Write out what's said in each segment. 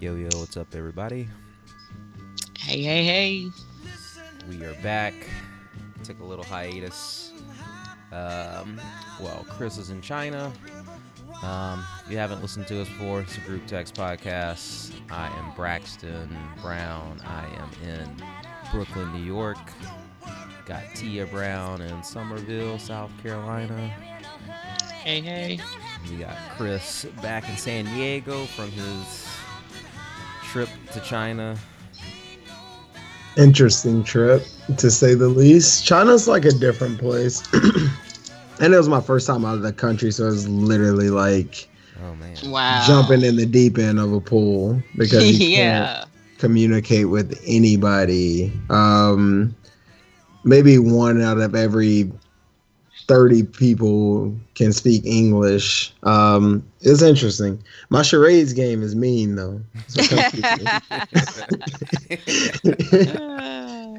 Yo, yo, what's up, everybody? Hey, hey, hey. We are back. Took a little hiatus. Um, well, Chris is in China. Um, if you haven't listened to us before, it's a group text podcast. I am Braxton Brown. I am in Brooklyn, New York. Got Tia Brown in Somerville, South Carolina. Hey, hey. We got Chris back in San Diego from his trip to China. Interesting trip, to say the least. China's like a different place. and it was my first time out of the country, so it was literally like Oh man. Wow. jumping in the deep end of a pool because you can't communicate with anybody. Um, maybe one out of every 30 people can speak English. Um, it's interesting. My charades game is mean though. So come keep me.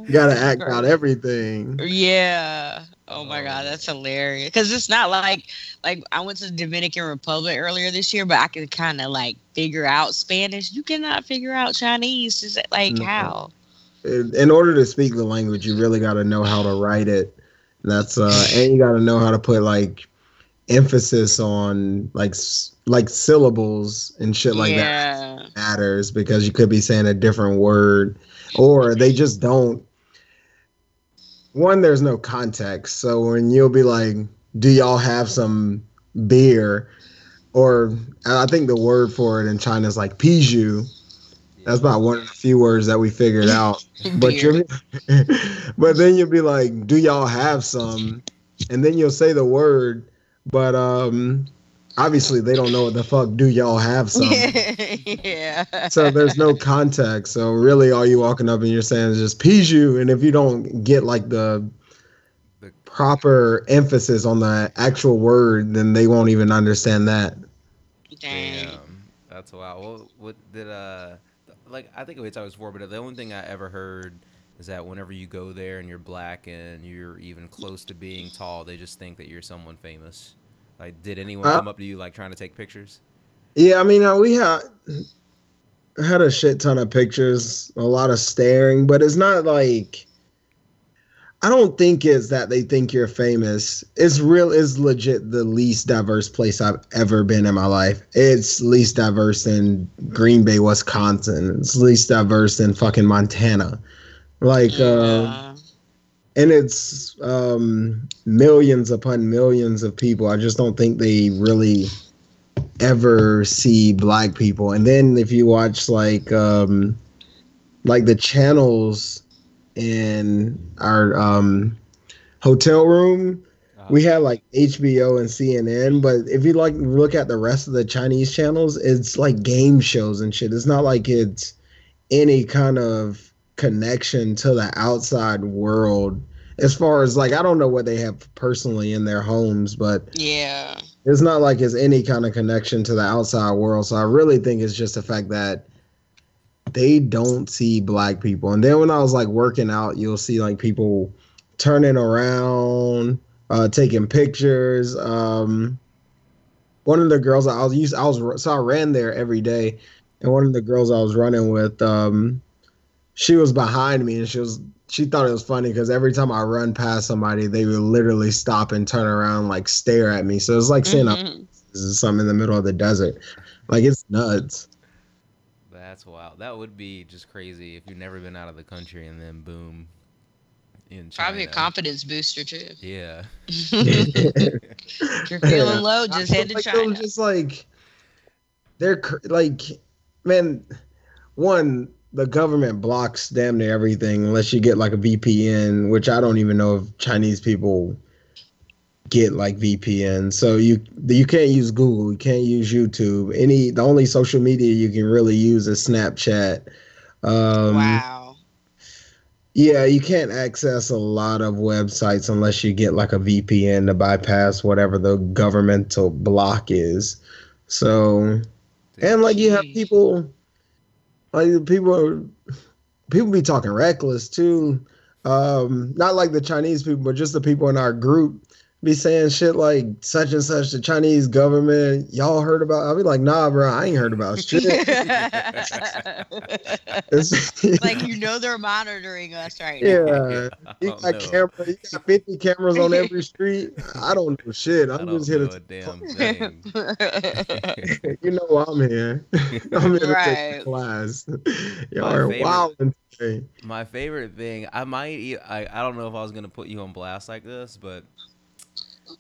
you gotta act out everything. yeah. Oh my god, that's hilarious. Because it's not like like I went to the Dominican Republic earlier this year, but I could kind of like figure out Spanish. You cannot figure out Chinese. Is it like No. how? In in order to speak the language, you really gotta know how to write it. That's uh, and you gotta know how to put like emphasis on like like syllables and shit like that. matters because you could be saying a different word or they just don't. One there's no context. So when you'll be like do y'all have some beer? Or i think the word for it in china is like piju that's about one of the few words that we figured out but you're but then you'll be like do y'all have some and then you'll say the word but um obviously they don't know what the fuck do y'all have some yeah. so there's no context. So really, all you walking up and you're saying is just Piju, and if you don't get like the The- proper emphasis on the actual word, then they won't even understand that. Dang. Damn, that's wild. What, what did uh, like I think we talked before, but the only thing I ever heard is that whenever you go there and you're black and you're even close to being tall, they just think that you're someone famous. Like, did anyone Uh, come up to you like trying to take pictures? Yeah, I mean, uh, we had had a shit ton of pictures, a lot of staring, but it's not like. I don't think it's that they think you're famous. It's real. It's legit the least diverse place I've ever been in my life. It's least diverse in Green Bay, Wisconsin. It's least diverse in fucking Montana. Like, uh, and it's um, millions upon millions of people. I just don't think they really ever see black people. And then if you watch like um, like the channels in our um, hotel room, we had like HBO and CNN. But if you like look at the rest of the Chinese channels, it's like game shows and shit. It's not like it's any kind of connection to the outside world. As far as like, I don't know what they have personally in their homes, but Yeah. it's not like it's any kind of connection to the outside world. So I really think it's just the fact that they don't see black people. And then when I was like working out, you'll see like people turning around, uh, taking pictures. Um, one of the girls I was used, I was so I ran there every day, and one of the girls I was running with, um, she was behind me, and she was she thought it was funny because every time I run past somebody, they would literally stop and turn around, like stare at me. So it's like saying Mhm. this is something in the middle of the desert. Like it's nuts. That's wild. That would be just crazy if you've never been out of the country and then boom, in China. Probably a confidence booster too. Yeah. you're feeling low, just feel head to like China. Just like they're cr- like, man. One, the government blocks damn near everything unless you get like a VPN, which I don't even know if Chinese people get like VPN. So you you can't use Google, you can't use YouTube. Any the only social media you can really use is Snapchat. Um, wow. Yeah, you can't access a lot of websites unless you get like a VPN to bypass whatever the governmental block is. So, and like you have people, like people, are, people be talking reckless too. Um, not like the Chinese people, but just the people in our group. Be saying shit like such and such the Chinese government. Y'all heard about? I'll be like, nah, bro, I ain't heard about shit. Like you know they're monitoring us right now. yeah, you Oh, got no. camera, you got fifty cameras on every street. I don't know shit. I I'm don't just here to damn thing. you know I'm here. I'm here to take Right. the class. Y'all My are favorite- wild today. My favorite thing, I might, I, I don't know if I was gonna put you on blast like this, but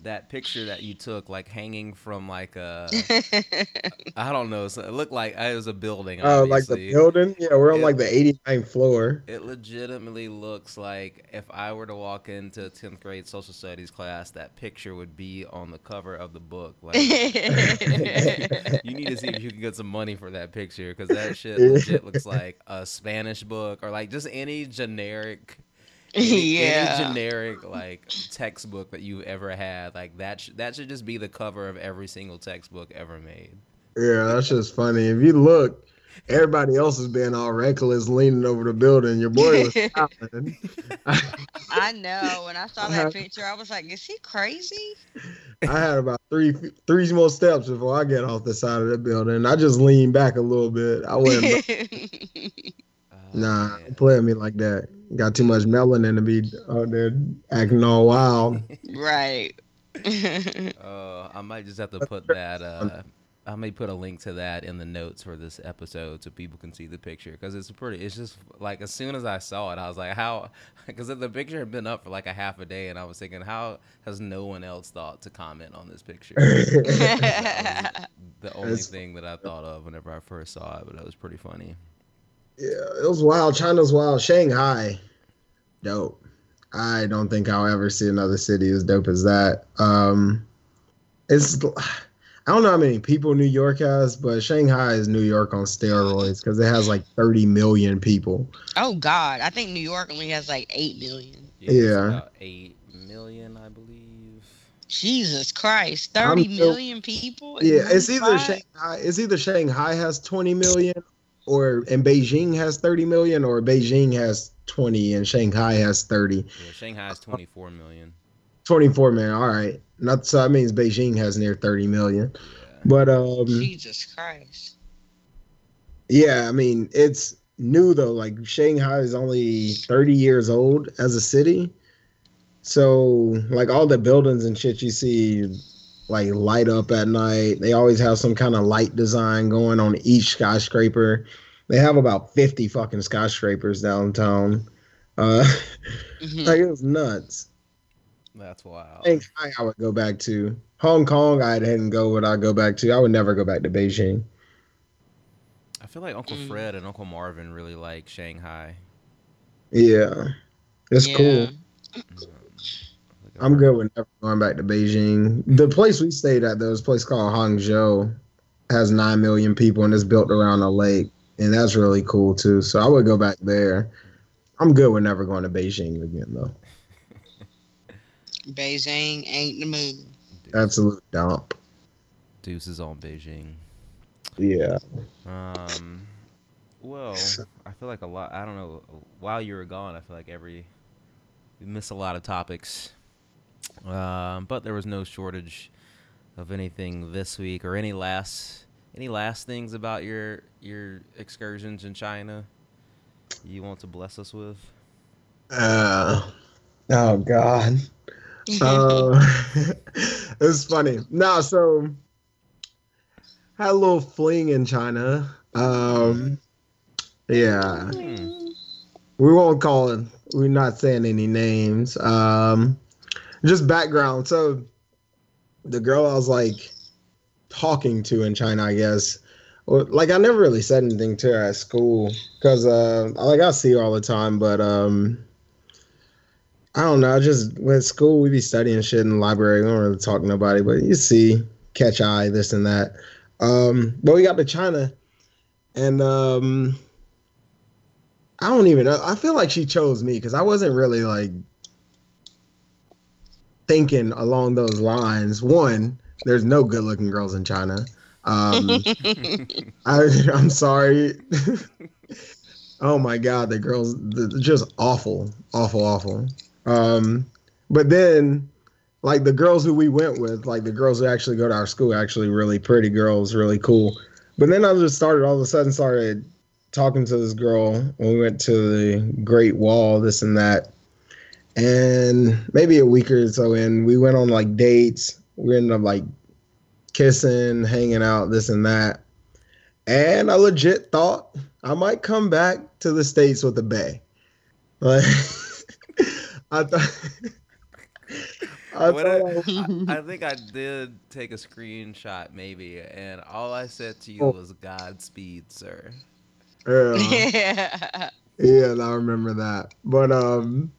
that picture that you took, like hanging from like a, I don't know, so it looked like it was a building. Oh, like the building? Yeah, we're on Yeah. like the 89th floor. It legitimately looks like if I were to walk into a 10th grade social studies class, that picture would be on the cover of the book. Like, you need to see if you can get some money for that picture because that shit legit looks like a Spanish book or like just any generic, any, any yeah. generic like textbook that you've ever had. Like that, sh- that should just be the cover of every single textbook ever made. Yeah, that's just funny. If you look, everybody else is being all reckless, leaning over the building. Your boy was stopping. I know. When I saw that picture, I was like, "Is he crazy?" I had about three three more steps before I get off the side of the building. I just leaned back a little bit. I wouldn't. Oh, Nah, man. play with me like that. Got too much melanin to be out there acting all wild. right. Uh, I might just have to put that. Uh, I may put a link to that in the notes for this episode so people can see the picture because it's pretty. It's just like as soon as I saw it, I was like, how? Because the picture had been up for like a half a day, and I was thinking, how has no one else thought to comment on this picture? The only It's- thing that I thought of whenever I first saw it, but it was pretty funny. Yeah, it was wild. China's wild. Shanghai, dope. I don't think I'll ever see another city as dope as that. Um, it's I don't know how many people New York has, but Shanghai is New York on steroids because it has like 30 million people. oh God, I think New York only has like eight million. it's Yeah. about eight million, I believe. Jesus Christ, I'm thirty still- million people. Yeah, it's either? Shanghai. It's either Shanghai has 20 million, or and Beijing has 30 million, or Beijing has 20 and Shanghai has 30. Yeah, Shanghai has 24 million. 24 million. All right, not so that means Beijing has near 30 million. Yeah. But um, Jesus Christ. yeah, I mean it's new though. Like Shanghai is only 30 years old as a city, so like all the buildings and shit you see like light up at night. They always have some kind of light design going on each skyscraper. They have about 50 fucking skyscrapers downtown. Uh, Mhm. like it was nuts. That's wild. Shanghai, I would go back to. Hong Kong, I didn't go. Would I go back to? I would never go back to Beijing. I feel like Uncle Mm. Fred and Uncle Marvin really like Shanghai. Yeah, it's Yeah. cool. Um, I'm good with never going back to Beijing. The place we stayed at, though, is a place called Hangzhou. Has nine million people and it's built around a lake, and that's really cool too. So I would go back there. I'm good with never going to Beijing again, though. Beijing ain't the move. Absolute dump. Deuces on Beijing. Yeah. Um, well, I feel like a lot. I don't know. While you were gone, I feel like every we missed a lot of topics. Um, but there was no shortage of anything this week or any last any last things about your your excursions in China you want to bless us with? Uh, oh God. uh, it's funny. No, so had a little fling in China. Um, yeah, Hmm. we won't call it. We're not saying any names. Um, just background. So the girl I was like talking to in China, I guess. Like I never really said anything to her at school because uh, like I see her all the time, but um, I don't know. I just with school we'd be studying shit in the library. We don't really talk to nobody, but you see, catch eye, this and that. Um, but we got to China, and um, I don't even know. I feel like she chose me because I wasn't really like thinking along those lines. One, there's no good looking girls in China. Um, I, I'm sorry. oh my god, the girls, just awful, awful, awful. Um, but then like the girls who we went with, like the girls who actually go to our school, actually really pretty girls, really cool. But then I just started all of a sudden started talking to this girl when we went to the Great Wall, this and that. And maybe a week or so in, we went on like dates. We ended up like kissing, hanging out, this and that. And I legit thought I might come back to the States with the Bay. Like I thought I, I, I, I, think I did take a screenshot, maybe, and all I said to you oh. was "Godspeed, sir." Yeah. yeah. Yeah, I remember that. But um,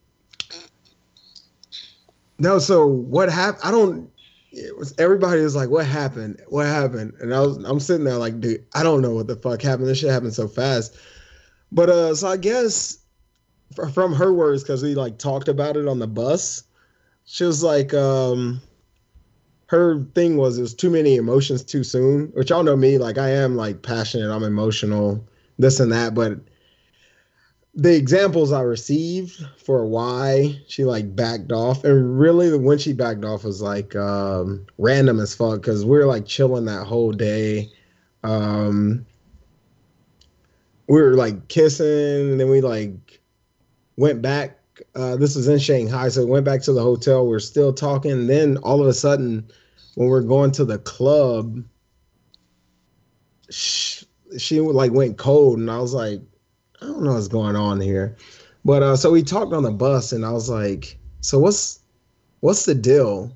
no. So what happened? I don't. It was everybody was like, "What happened? What happened?" And I was, I'm sitting there like, "Dude, I don't know what the fuck happened. This shit happened so fast." But uh, so I guess from her words, because we like talked about it on the bus she was like, um, her thing was it was too many emotions too soon, which y'all know me, like I am like passionate, I'm emotional, this and that, but the examples I received for why she like backed off, and really when she backed off was like um, random as fuck because we were like chilling that whole day. Um, we were like kissing, and then we like went back uh, this was in Shanghai, so we went back to the hotel. We're still talking. Then all of a sudden, when we're going to the club, she, she like went cold, and I was like, I don't know what's going on here. But uh, so we talked on the bus, and I was like, so what's what's the deal?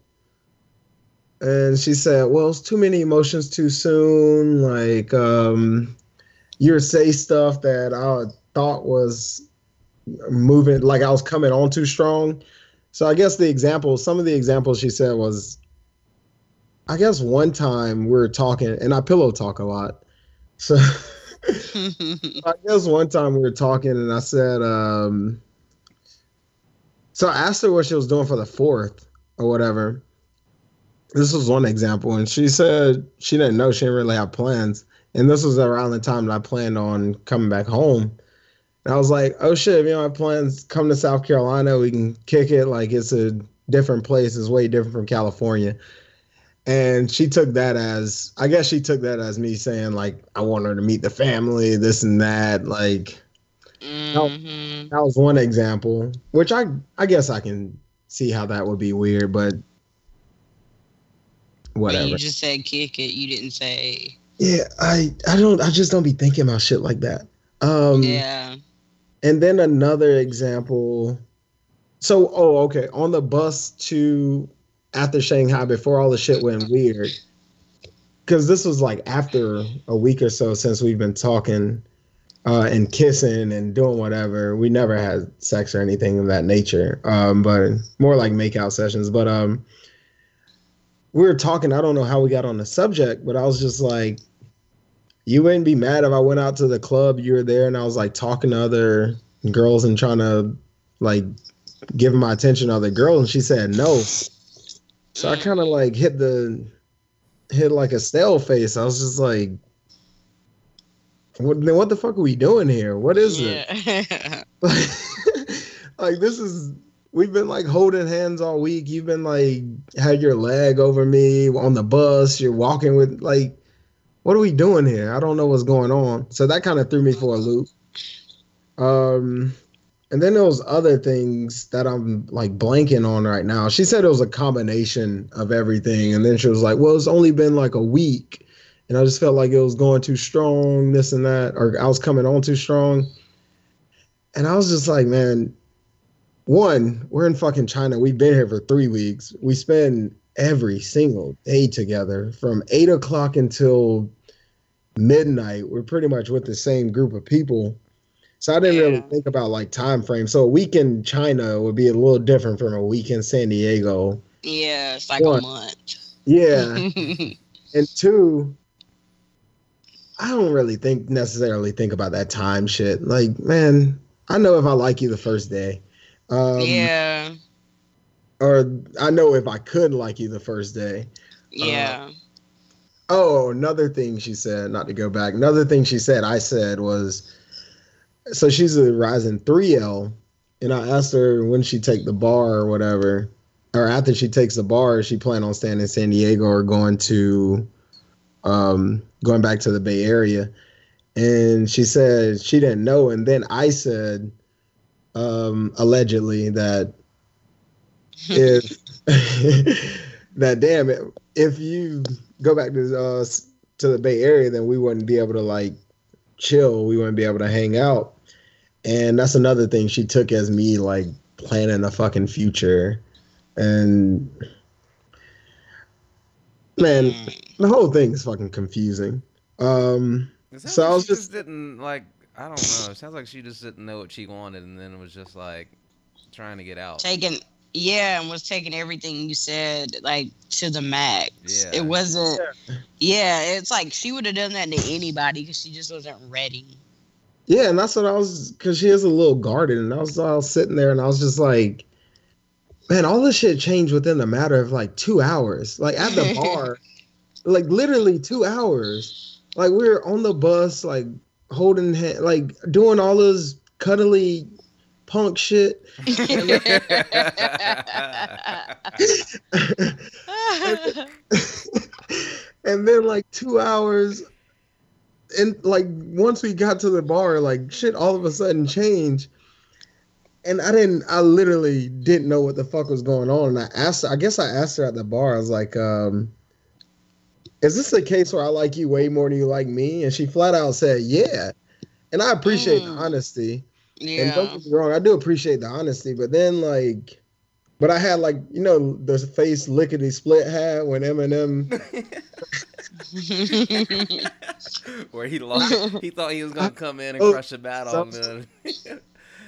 And she said, well, it's too many emotions too soon. Like, um, you say stuff that I thought was moving like I was coming on too strong. So I guess the example, some of the examples she said was, I guess one time we were talking, and I pillow talk a lot. So I guess one time we were talking, and I said, um, so I asked her what she was doing for the fourth or whatever. This was one example, and she said she didn't know she didn't really have plans. And this was around the time that I planned on coming back home. And I was like, oh shit, you know, my plans come to South Carolina, we can kick it. Like it's a different place, it's way different from California. And she took that as, I guess she took that as me saying, like, I want her to meet the family, this and that. Like, mm-hmm. that, was one example, which I, I guess I can see how that would be weird, but whatever. But you just said kick it. You didn't say. Yeah, I, I don't, I just don't be thinking about shit like that. Um, yeah. And then another example. So, oh, okay. On the bus to after Shanghai, before all the shit went weird, because this was like after a week or so since we've been talking uh, and kissing and doing whatever. We never had sex or anything of that nature, um, but more like makeout sessions. But um, we were talking. I don't know how we got on the subject, but I was just like, you wouldn't be mad if I went out to the club, you were there, and I was like talking to other girls and trying to like give my attention to other girls, and she said no. So I kind of like hit the hit like a stale face. I was just like, what, what the fuck are we doing here? What is yeah. it? like this is we've been like holding hands all week. You've been like had your leg over me on the bus. You're walking with like what are we doing here? I don't know what's going on. So that kind of threw me for a loop. Um, and then there was other things that I'm like blanking on right now. She said it was a combination of everything, and then she was like, "Well, it's only been like a week," and I just felt like it was going too strong, this and that, or I was coming on too strong. And I was just like, man, one, we're in fucking China. We've been here for three weeks. We spend every single day together from eight o'clock until midnight, we're pretty much with the same group of people. So I didn't yeah. really think about like time frame. So a week in China would be a little different from a week in San Diego. Yeah, it's like One, a month. Yeah. and two, I don't really think necessarily think about that time shit. Like, man, I know if I like you the first day. Um, yeah. Or I know if I could like you the first day. Yeah. Uh, Oh, another thing she said, not to go back, another thing she said, I said was, so she's a rising 3L, and I asked her when she take the bar or whatever, or after she takes the bar, she plan on staying in San Diego or going to, um, going back to the Bay Area. And she said she didn't know. And then I said, um, allegedly that if that damn it, if you go back to uh, to the Bay Area, then we wouldn't be able to like chill. We wouldn't be able to hang out. And that's another thing she took as me like planning the fucking future. And man, the whole thing is fucking confusing. Um It sounds So I was she just just- didn't like. I don't know. It sounds like she just didn't know what she wanted, and then was just like trying to get out. taking yeah and was taking everything you said like to the max Yeah. it wasn't yeah it's like she would have done that to anybody because she just wasn't ready Yeah, and that's what I was because she is a little guarded, and I was I was sitting there and I was just like, man, all this shit changed within a matter of like two hours. Like at the bar, like literally two hours. Like we were on the bus, like holding hand, like doing all this cuddly punk shit. and then like two hours and like once we got to the bar like shit all of a sudden changed. And i didn't i literally didn't know what the fuck was going on. And i asked i guess i asked her at the bar i was like um is this a case where i like you way more than you like me? And she flat out said yeah. And i appreciate Mm. the honesty. And yeah. don't get me wrong, I do appreciate the honesty, but then like, but I had like you know the face lickety split had when Eminem. Where he lost, he thought he was gonna come in and Oh, crush a battle, then,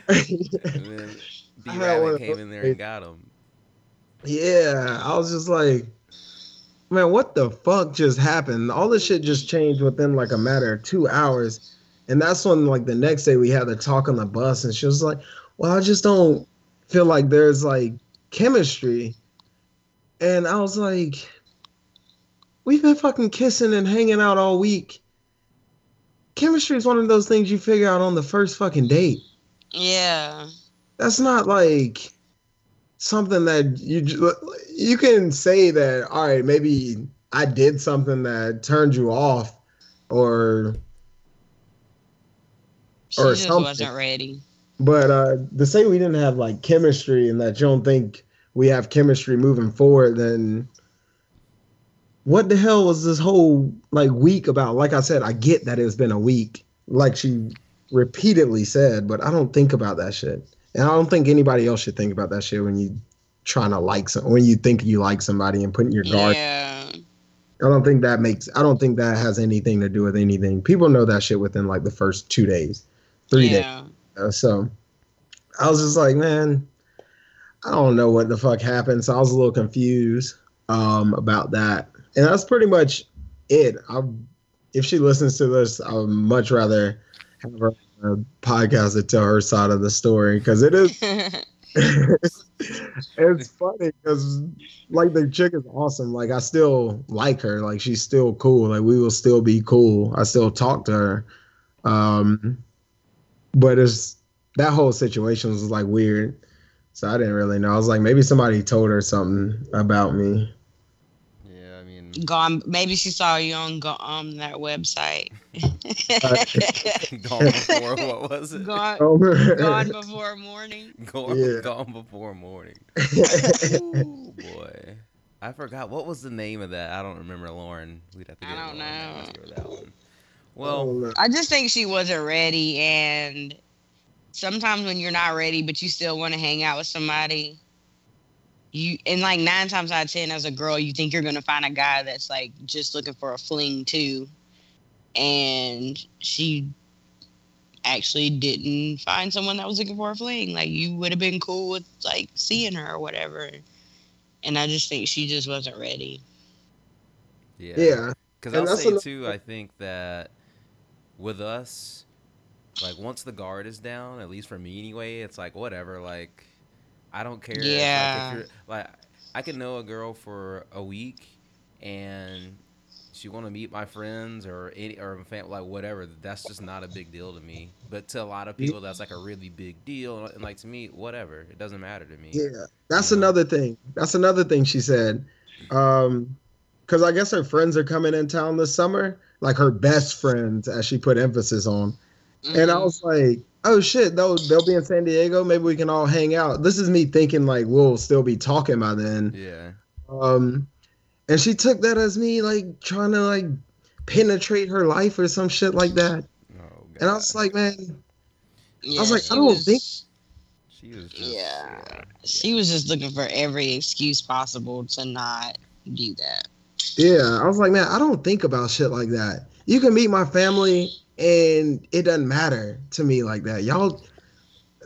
and then B I had one Rabbit came in there and got him. yeah, I was just like, man, what the fuck just happened? All this shit just changed within like a matter of two hours, and that's when like the next day we had to talk on the bus, and she was like, well, I just don't feel like there's like chemistry, and I was like. We've been fucking kissing and hanging out all week. Chemistry is one of those things you figure out on the first fucking date. yeah That's not like something that you you can say that all right, maybe I did something that turned you off or she Or just something. wasn't ready but uh to say we didn't have like chemistry and that you don't think we have chemistry moving forward then what the hell was this whole like week about? Like i said i get that it's been a week like she repeatedly said but i don't think about that shit. And i don't think anybody else should think about that shit when you trying to like some when you think you like somebody and putting your guard yeah. I don't think that makes i don't think that has anything to do with anything. People know that shit within like the first two days three days uh, so I was just like, man, I don't know what the fuck happened. So I was a little confused um, about that. And that's pretty much it. I, if she listens to this, I would much rather have her a podcast to tell her side of the story because it is it's funny because like the chick is awesome. Like I still like her. Like she's still cool. Like we will still be cool. I still talk to her. Um, but it's that whole situation was like weird. So I didn't really know. I was like, maybe somebody told her something about me. Yeah, I mean, gone maybe she saw you on go- um that website gone before what was it? gone, gone before morning Gone, Yeah. gone before morning. Ooh, boy. I forgot what was the name of that. I don't remember Lauren. We'd have to I don't Lauren to know. ask that one. Oh, Well. I just think she wasn't ready, and sometimes when you're not ready, but you still want to hang out with somebody, you and like nine times out of ten, as a girl, you think you're gonna find a guy that's like just looking for a fling too, and she actually didn't find someone that was looking for a fling. Like you would have been cool with like seeing her or whatever, and I just think she just wasn't ready. yeah. yeah. Because I'll say another- too, I think that with us, like once the guard is down, at least for me anyway, it's like whatever. Like I don't care. if, like, if Yeah. you're- like I can know a girl for a week, and she want to meet my friends or any or fam- like whatever. That's just not a big deal to me. But to a lot of people, that's like a really big deal. And like to me, whatever. It doesn't matter to me. Yeah, that's Yeah. another thing. That's another thing she said. Um, because I guess her friends are coming in town this summer, like her best friends, as she put emphasis on. And I Mhm. was like, oh shit, they'll they'll be in San Diego. Maybe we can all hang out. This is me thinking like we'll still be talking by then. Yeah. Um, and she took that as me like trying to like penetrate her life or some shit like that. Oh, And I was like, man, Yeah, was like, I don't think- she was just Yeah. She was just looking for every excuse possible to not do that. Yeah, I was like, man, I don't think about shit like that. You can meet my family and it doesn't matter to me like that. Y'all,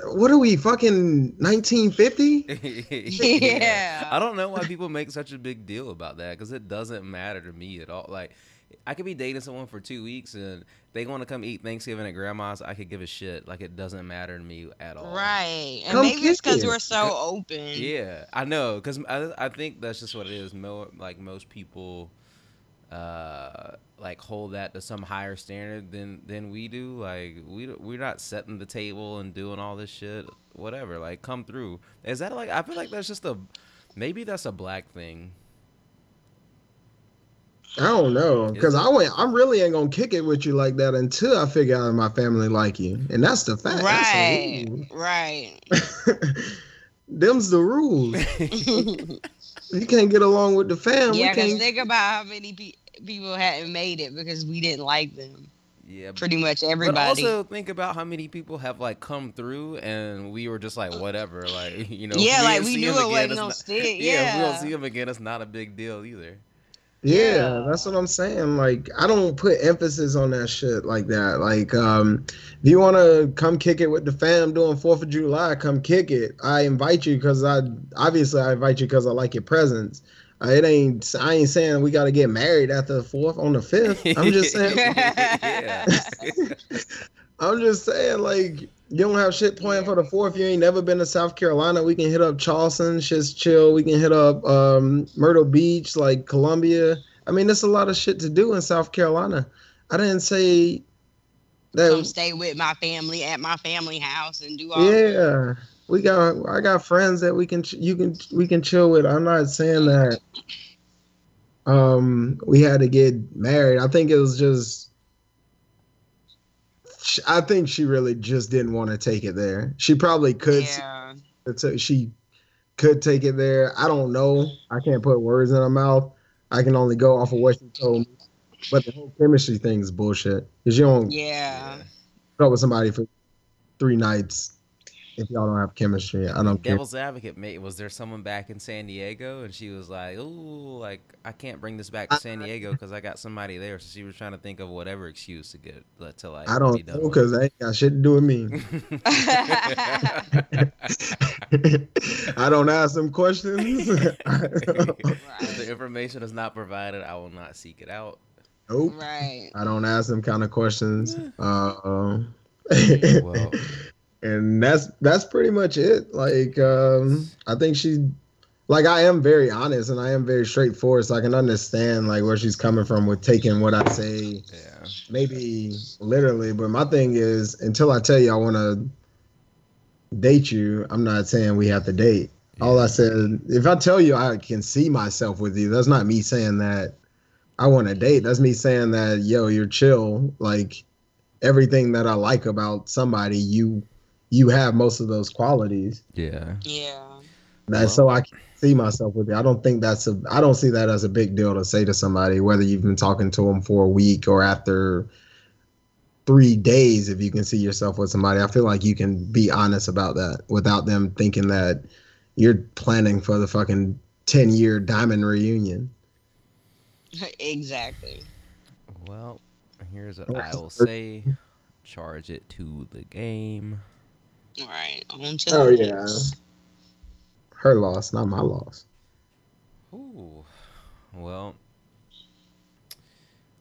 what are we, fucking 1950? Yeah. I don't know why people make such a big deal about that because it doesn't matter to me at all. Like, I could be dating someone for two weeks and they want to come eat Thanksgiving at grandma's. I could give a shit. Like, it doesn't matter to me at all. Right. And Come maybe it's because it. we're so open. Yeah, I know because I, I think that's just what it is. Mo, like most people, uh, like hold that to some higher standard than than we do. Like we we're not setting the table and doing all this shit. Whatever, like come through. Is that like I feel like that's just a maybe that's a black thing. I don't know, because I went, I really ain't gonna kick it with you like that until I figure out if my family like you, and that's the fact. Right. Right. Them's the rules. You can't get along with the family. yeah, because can't. think about how many pe- people hadn't made it because we didn't like them. yeah, Pretty much everybody. But everybody. also think about how many people have like come through and we were just like whatever, like you know. if yeah, like we knew it again, wasn't gonna not- stick. yeah, Yeah. if we don't see them again, it's not a big deal either. Yeah, Yeah. that's what I'm saying. Like, I don't put emphasis on that shit like that. Like, um, if you want to come kick it with the fam doing Fourth of July, come kick it. I invite you because I obviously I invite you because I like your presence. Uh, it ain't. I ain't saying we got to get married after the fourth on the fifth. I'm just saying. I'm just saying, like, you don't have shit planned for the fourth. You ain't never been to South Carolina. We can hit up Charleston, shit's chill. We can hit up um, Myrtle Beach, like Columbia. I mean, there's a lot of shit to do in South Carolina. I didn't say Come that. stay with my family at my family house and do all that. Yeah, we got. I got friends that we can. You can. We can chill with. I'm not saying that. Um, we had to get married. I think it was just. Sh- I think she really just didn't want to take it there. She probably could. Yeah. So she could take it there. I don't know. I can't put words in her mouth. I can only go off of what she told me. But the whole chemistry thing is bullshit. Because you don't Yeah. go with somebody for three nights if y'all don't have chemistry. I don't care. Devil's advocate, mate. Was there someone back in San Diego and she was like, "Ooh, like I can't bring this back to San Diego because I got somebody there." So she was trying to think of whatever excuse to get to like. I don't know because I ain't got shit to do with me. I don't ask them questions. If the information is not provided, I will not seek it out. nope. Right. I don't ask them kind of questions. Uh, Well, and that's that's pretty much it. Like, um, I think she, like, I am very honest and I am very straightforward, so I can understand like where she's coming from with taking what I say, yeah, maybe literally. But my thing is, until I tell you I want to date you, I'm not saying we have to date. All I said, if I tell you I can see myself with you, that's not me saying that I want to date. That's me saying that, yo, you're chill. Like everything that I like about somebody, you you have most of those qualities. yeah. Yeah. That so I can see myself with you. I don't think that's a I don't see that as a big deal to say to somebody, whether you've been talking to them for a week or after three days, if you can see yourself with somebody. I feel like you can be honest about that without them thinking that you're planning for the fucking ten year diamond reunion. exactly. Well, here's what I will say: charge it to the game. All right. On to Oh, the yeah. next. Her loss, not my loss. Ooh, well,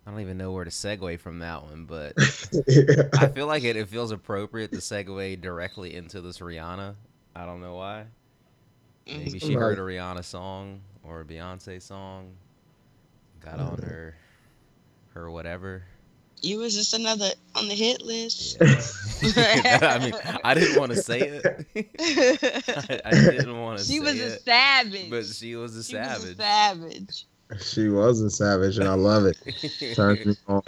I don't even know where to segue from that one, but I feel like it, it feels appropriate to segue directly into this Rihanna. I don't know why. Maybe she heard a Rihanna song or a Beyonce song, got on her her whatever. You was just another on the hit list. Yeah. I mean, I didn't want to say it. I, I didn't want to say it. she was a it, savage. but she was a She was a savage. savage. She was a savage, and I love it. Turns me on.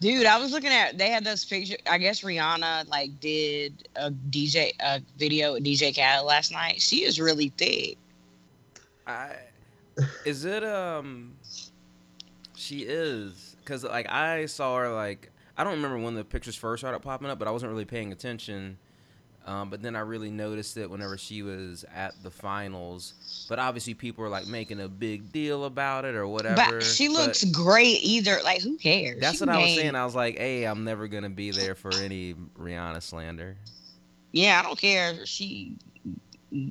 Dude, I was looking at they had those pictures. I guess Rihanna like did a DJ a video with DJ Khaled last night. She is really thick. I is it um she is because like I saw her like I don't remember when the pictures first started popping up, but I wasn't really paying attention. Um, but then I really noticed it whenever she was at the finals. But obviously, people were like making a big deal about it or whatever. But she but looks great either. Like who cares? That's She what I was saying. I was like, "Hey, I'm never gonna be there for any Rihanna slander." Yeah, I don't care. She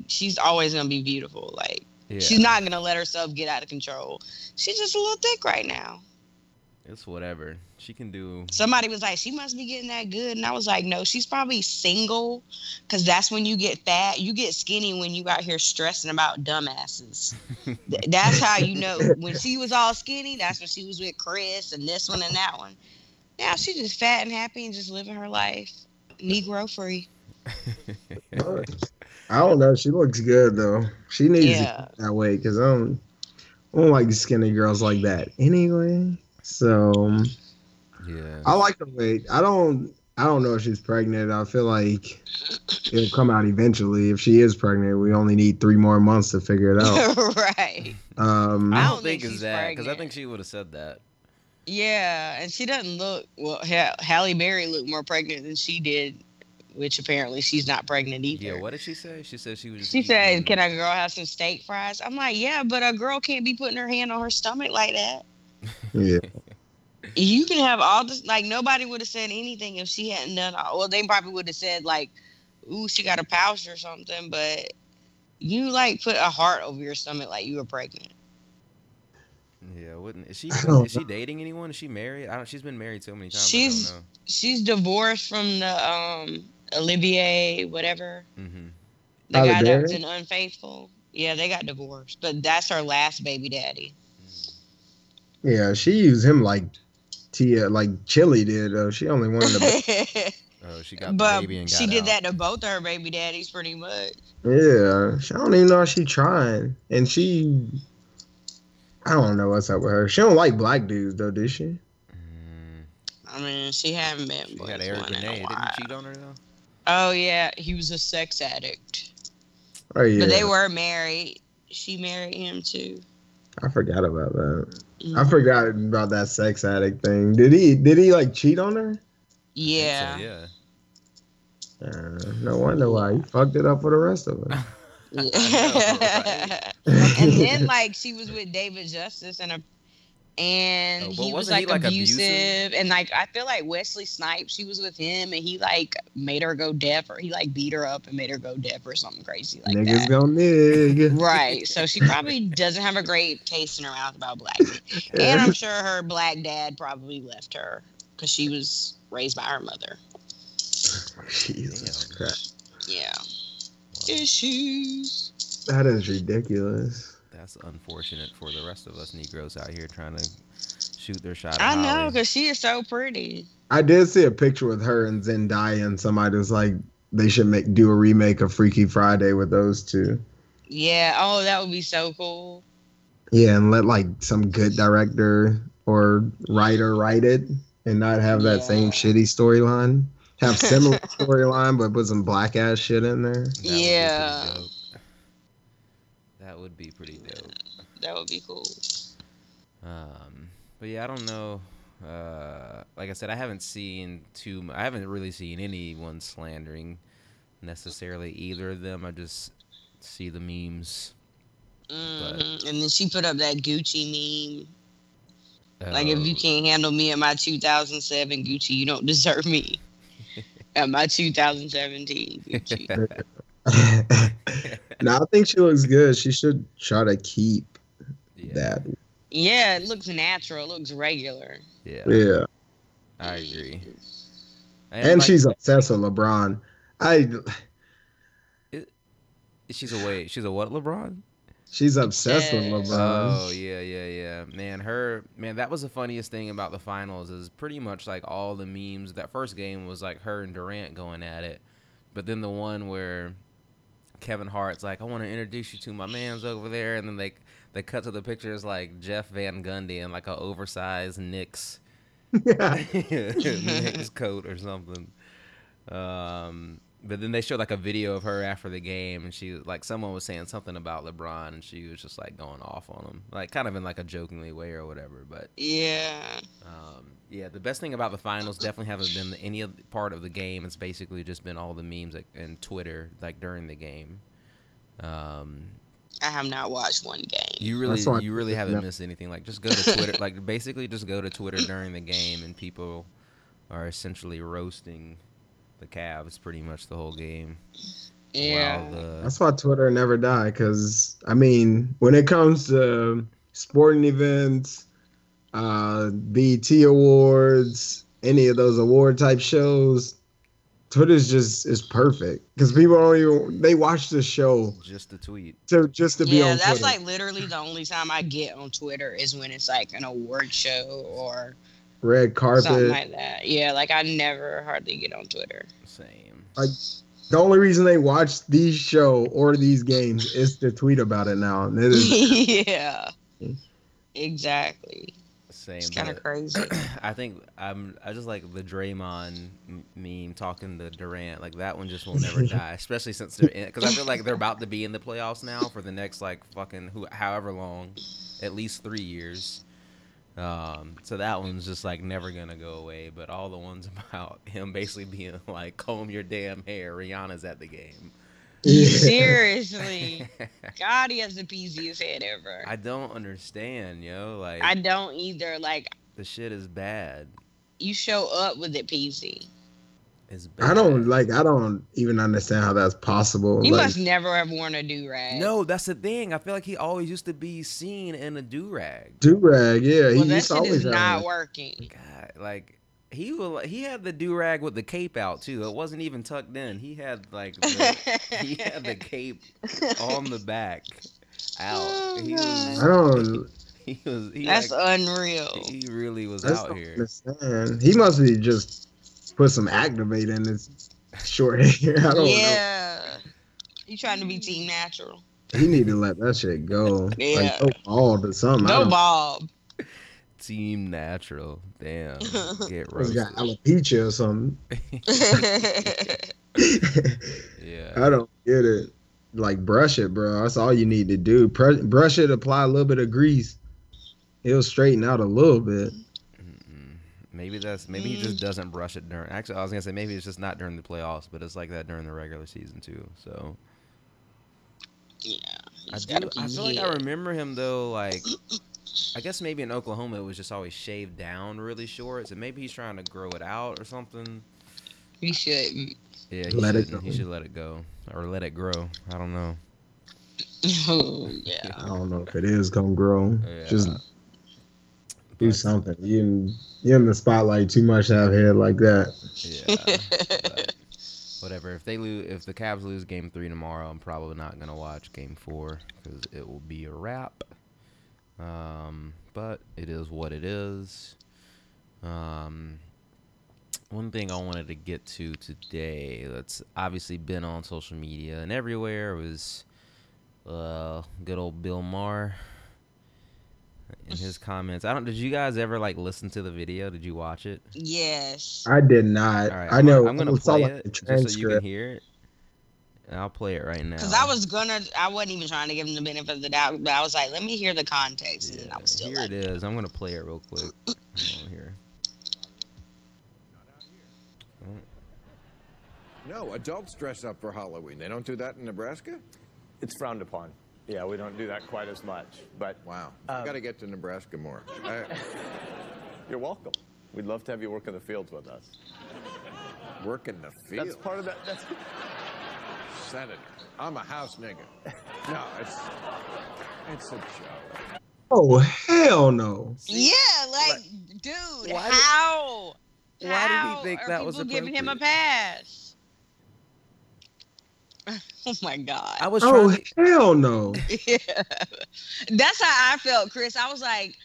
she's always gonna be beautiful. Like Yeah, she's not gonna let herself get out of control. She's just a little thick right now. It's whatever she can do. Somebody was like, she must be getting that good, and I was like, no, she's probably single, because that's when you get fat. You get skinny when you out here stressing about dumbasses. That's how you know. When she was all skinny, that's when she was with Chris and this one and that one. Now she's just fat and happy and just living her life, Negro free. I don't know. She looks good though. She needs Yeah. to that way because I don't, I don't like skinny girls like that anyway. So um, yeah. I like the weight. I don't. I don't know if she's pregnant. I feel like it'll come out eventually. If she is pregnant, we only need three more months to figure it out. right. Um, I I don't, don't think think it's she's that because I think she would have said that. Yeah, and she doesn't look well. Ha- Halle Berry looked more pregnant than she did, which apparently she's not pregnant either. Yeah, what did she say? She said she was. She said, "Can a girl have some steak fries?" I'm like, "Yeah, but a girl can't be putting her hand on her stomach like that. Yeah. You can have all this. Like nobody would have said anything if she hadn't done. All, well, they probably would have said like, "Ooh, she got a pouch or something," but you like put a heart over your stomach like you were pregnant. Yeah, wouldn't is she? Is she dating anyone? Is she married? I don't. She's been married so many times. She's- I don't She's divorced from the um Olivier whatever. Mm-hmm. The Halle guy that was an Unfaithful. Yeah, they got divorced, but that's her last baby daddy. Yeah, she used him like Tia, like Chilli did. Though she only wanted to. Oh, she got the but baby and got she did out. that to both her baby daddies, pretty much. yeah, she, I don't even know if she trying, and she. I don't know what's up with her. She don't like black dudes though, does she? Mm, I mean, she hadn't been she with got Eric one in a Benet. Didn't while. cheat on her though? Oh yeah, he was a sex addict. Oh yeah, But they were married. She married him too. I forgot about that. I Mhm. forgot about that sex addict thing. Did he? Did he like cheat on her? Yeah. so, yeah. Uh, no wonder why he fucked it up for the rest of us. Yeah. and then like she was with David Justice and a and Oh, he was wasn't he, like, like, abusive. abusive? and like I feel like Wesley Snipes she was with him and he like made her go deaf or he like beat her up and made her go deaf or something crazy like Niggas that. gonna nig. Right. So she probably doesn't have a great taste in her mouth about black. And I'm sure her black dad probably left her because she was raised by her mother. Jesus Damn. Christ, Yeah. Well, Issues. that is ridiculous. That's unfortunate for the rest of us Negroes out here trying to shoot their shot. I know because she is so pretty. I did see a picture with her and Zendaya, and somebody was like, they should make do a remake of Freaky Friday with those two. Yeah. Oh, that would be so cool. Yeah, and let like some good director or writer write it, and not have that same shitty storyline. Have similar storyline, but put some black ass shit in there. That would be Yeah. That would be pretty dope. That would be cool. Um, but yeah, I don't know. Uh, like I said, I haven't seen too. mu- I haven't really seen anyone slandering necessarily either of them. I just see the memes. Mhm. And then she put up that Gucci meme. Like, if you Uh, can't handle me in my 2007 Gucci, you don't deserve me. at my 2017 Gucci. no, I think she looks good. She should try to keep yeah, that. yeah, it looks natural. It looks regular. Yeah, Yeah, I agree. and like, she's obsessed with LeBron. I she's a wait. She's a what? LeBron? She's obsessed with LeBron. Oh yeah, yeah, yeah. Man, her man, that was the funniest thing about the finals is pretty much like all the memes. That first game was like her and Durant going at it, but then the one where Kevin Hart's like, "I want to introduce you to my man's over there," and then they they cut to the pictures like Jeff Van Gundy in like a oversized Knicks Knicks coat or something. Um, but then they showed like a video of her after the game, and she like someone was saying something about LeBron, and she was just like going off on him, like kind of in like a jokingly way or whatever. But Yeah. um, yeah, the best thing about the finals definitely haven't been any part of the game. It's basically just been all the memes like, and Twitter like during the game. Um, I have not watched one game. you really, you really haven't yeah. missed anything. Like, just go to Twitter. like, basically, just go to Twitter during the game, and people are essentially roasting the Cavs pretty much the whole game. yeah. The That's why Twitter never die. Cause I mean, when it comes to sporting events, uh, BET awards, any of those award type shows, Twitter's just is perfect. Cause people don't even they watch the show just the tweet. So just to be yeah, on that's Twitter. like literally the only time I get on Twitter is when it's like an award show or Red carpet. something like that. Yeah, like I never hardly get on Twitter. Same. Like, the only reason they watch these show or these games is to tweet about it now. And it is yeah. Exactly. Same. It's kind of crazy. I think I'm. I just like the Draymond meme talking to Durant. Like that one just will never die. Especially since they're in. Because I feel like they're about to be in the playoffs now for the next like fucking who, however long, at least three years. Um, so that one's just like never gonna go away. But all the ones about him basically being like, "Comb your damn hair." Rihanna's at the game. Yeah. Seriously. God, he has the peasiest head ever. I don't understand, yo. Like I don't either. Like the shit is bad. you show up with it peasy. It's bad. I don't like. I don't even understand how that's possible. He like, must never have worn a do rag. No, that's the thing. I feel like he always used to be seen in a do rag. do rag. Yeah, Well, he that used shit always is not working. God, like he will. He had the do rag with the cape out too. It wasn't even tucked in. He had like the, he had the cape on the back out. Oh, he was. I don't. He was. He That's like, unreal. He really was I just out don't here. understand. He must be just put some activate in his short hair. I don't know. Yeah. You trying to be team natural. He need to let that shit go. Yeah. Like go bald or something. I No don't- Bob. Team natural. Damn. Get He's roasted. got alopecia or something. yeah. I don't get it. Like brush it, bro. That's all you need to do. Pre- brush it. Apply a little bit of grease. It'll straighten out a little bit. Maybe that's maybe he just mm. doesn't brush it during. Actually, I was gonna say maybe it's just not during the playoffs, but it's like that during the regular season too. So yeah. I do. gotta I be feel like I remember him though. Like I guess maybe in Oklahoma it was just always shaved down really short. So maybe he's trying to grow it out or something. He should. Yeah, he Let it shouldn't. He go. should let it go or let it grow. I don't know. Oh, yeah. I don't know if it is gonna grow. Yeah. Just do But, something. You in, you in the spotlight too much out here like that. Yeah. whatever. If they lose, if the Cavs lose Game Three tomorrow, I'm probably not gonna watch Game Four because it will be a wrap. Um, but it is what it is. Um, one thing I wanted to get to today that's obviously been on social media and everywhere was uh, good old Bill Maher in his comments. I don't. Did you guys ever like listen to the video? Did you watch it? yes. I did not. All right, I know. I'm gonna I play like, it the just so you can hear it. And I'll play it right now. Because I was gonna, I wasn't even trying to give him the benefit of the doubt, but I was like, let me hear the context, Yeah, then I was still here like, it is. I'm gonna play it real quick. Here. No, adults dress up for Halloween. They don't do that in Nebraska? It's frowned upon. Yeah, we don't do that quite as much. But Wow. I Um, got to get to Nebraska more. I, you're welcome. We'd love to have you work in the fields with us. work in the fields. That's part of that. That's Senator. I'm a house nigga. No, it's it's a joke. Oh hell no! yeah, like, dude, Why did- how? why did he how think are that was people giving him a pass? Oh my god. I was Oh trying. To, hell no! Yeah. That's how I felt, Chris. I was like,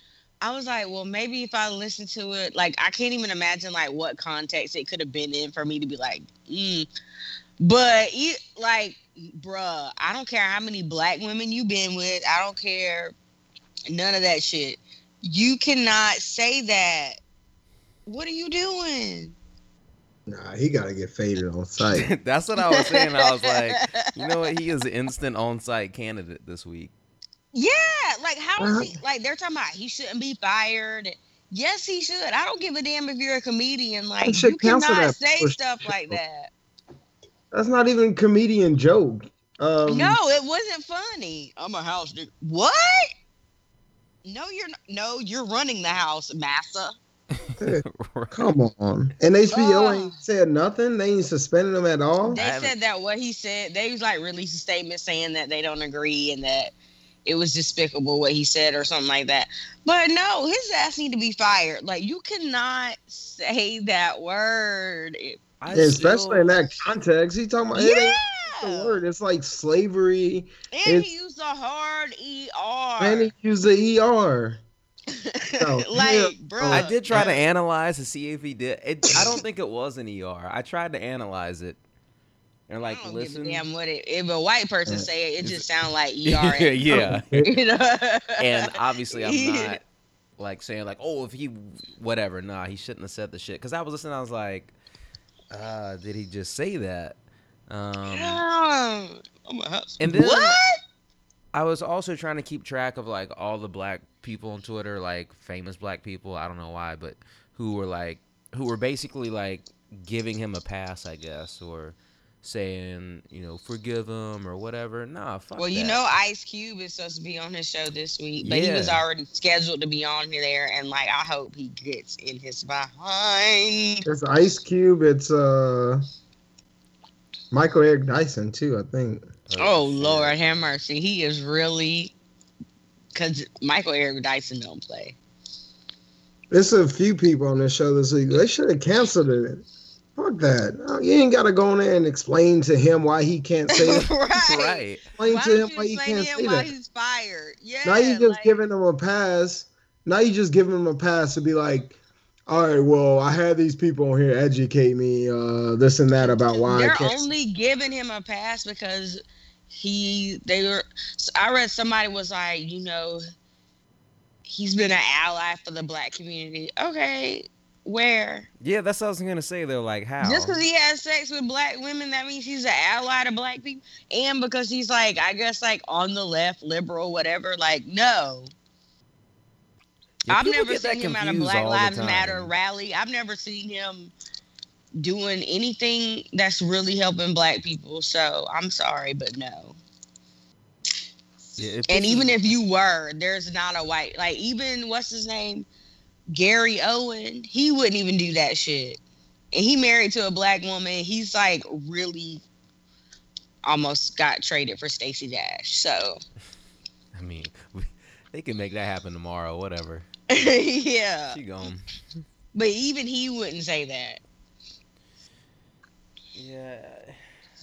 I was like, well, maybe if I listen to it, like I can't even imagine like what context it could have been in for me to be like, mm. but it, like, bruh, I don't care how many black women you've been with. I don't care none of that shit. You cannot say that. What are you doing? Nah, he got to get faded on sight. that's what I was saying. I was like, you know what? He is an instant on-sight candidate this week. Yeah, like how is Uh-huh. he? Like they're talking about he shouldn't be fired. Yes, he should. I don't give a damn if you're a comedian. Like you cannot say stuff sure. like that. That's not even a comedian joke. Um, no, it wasn't funny. I'm a house dude. What? No, you're not. No, you're running the house, massa. Come on. And HBO Ugh. ain't said nothing. They ain't suspended him at all. They said that what he said. They was like released a statement saying that they don't agree and that it was despicable what he said or something like that. But no, his ass need to be fired. Like you cannot say that word. It- I Especially still- in that context. He talking about it ain't the yeah. word. It's like slavery. And It's- he used a hard ER. And he used the ER. Oh, like, hell bro. I did try to analyze to see if he did. It, I don't think it was an ER. I tried to analyze it and like I don't listen. give a damn what it. If a white person Yeah. say it, it just sounds like ER. yeah, yeah. You know? And obviously, I'm not like saying like, oh, if he whatever. Nah, he shouldn't have said the shit. Because I was listening, I was like, uh, did he just say that? Um, Yeah. I'm a house. And then- what? I was also trying to keep track of like all the black people on Twitter, like famous black people. I don't know why, but who were like who were basically like giving him a pass, I guess, or saying you know forgive him or whatever. Nah, fuck. Well, you that. know, Ice Cube is supposed to be on his show this week, but he was already scheduled to be on there, and like I hope he gets in his behind. It's Ice Cube. It's uh Michael Eric Dyson too, I think. Oh shit. Lord, have mercy. He is really because Michael Eric Dyson don't play. There's a few people on this show this week. They should have canceled it. Fuck that. You ain't gotta go in there and explain to him why he can't say it. right. right. Explain Why to him why you he can't to him say why that. he's fired? Yeah. now you just like- giving him a pass. Now you just giving him a pass to be like, all right, well, I had these people on here educate me, uh, this and that about why I They're can't. only giving him a pass because he they were I read somebody was like, you know, he's been an ally for the black community. Okay, where? Yeah, that's what I was gonna say. They're like, how? Just because he has sex with black women, that means he's an ally to black people, and because he's like, I guess, like on the left, liberal, whatever. Like, no, Yeah, I've never seen him at a Black Lives. Matter rally. I've never seen him doing anything that's really helping black people. So I'm sorry, but no. Yeah, And even if you were, there's not a white like even what's his name, Gary Owen. He wouldn't even do that shit. And he married to a black woman. He's like really almost got traded for Stacey Dash. So I mean, we, they can make that happen tomorrow. Whatever. yeah, She gone. but even he wouldn't say that. Yeah,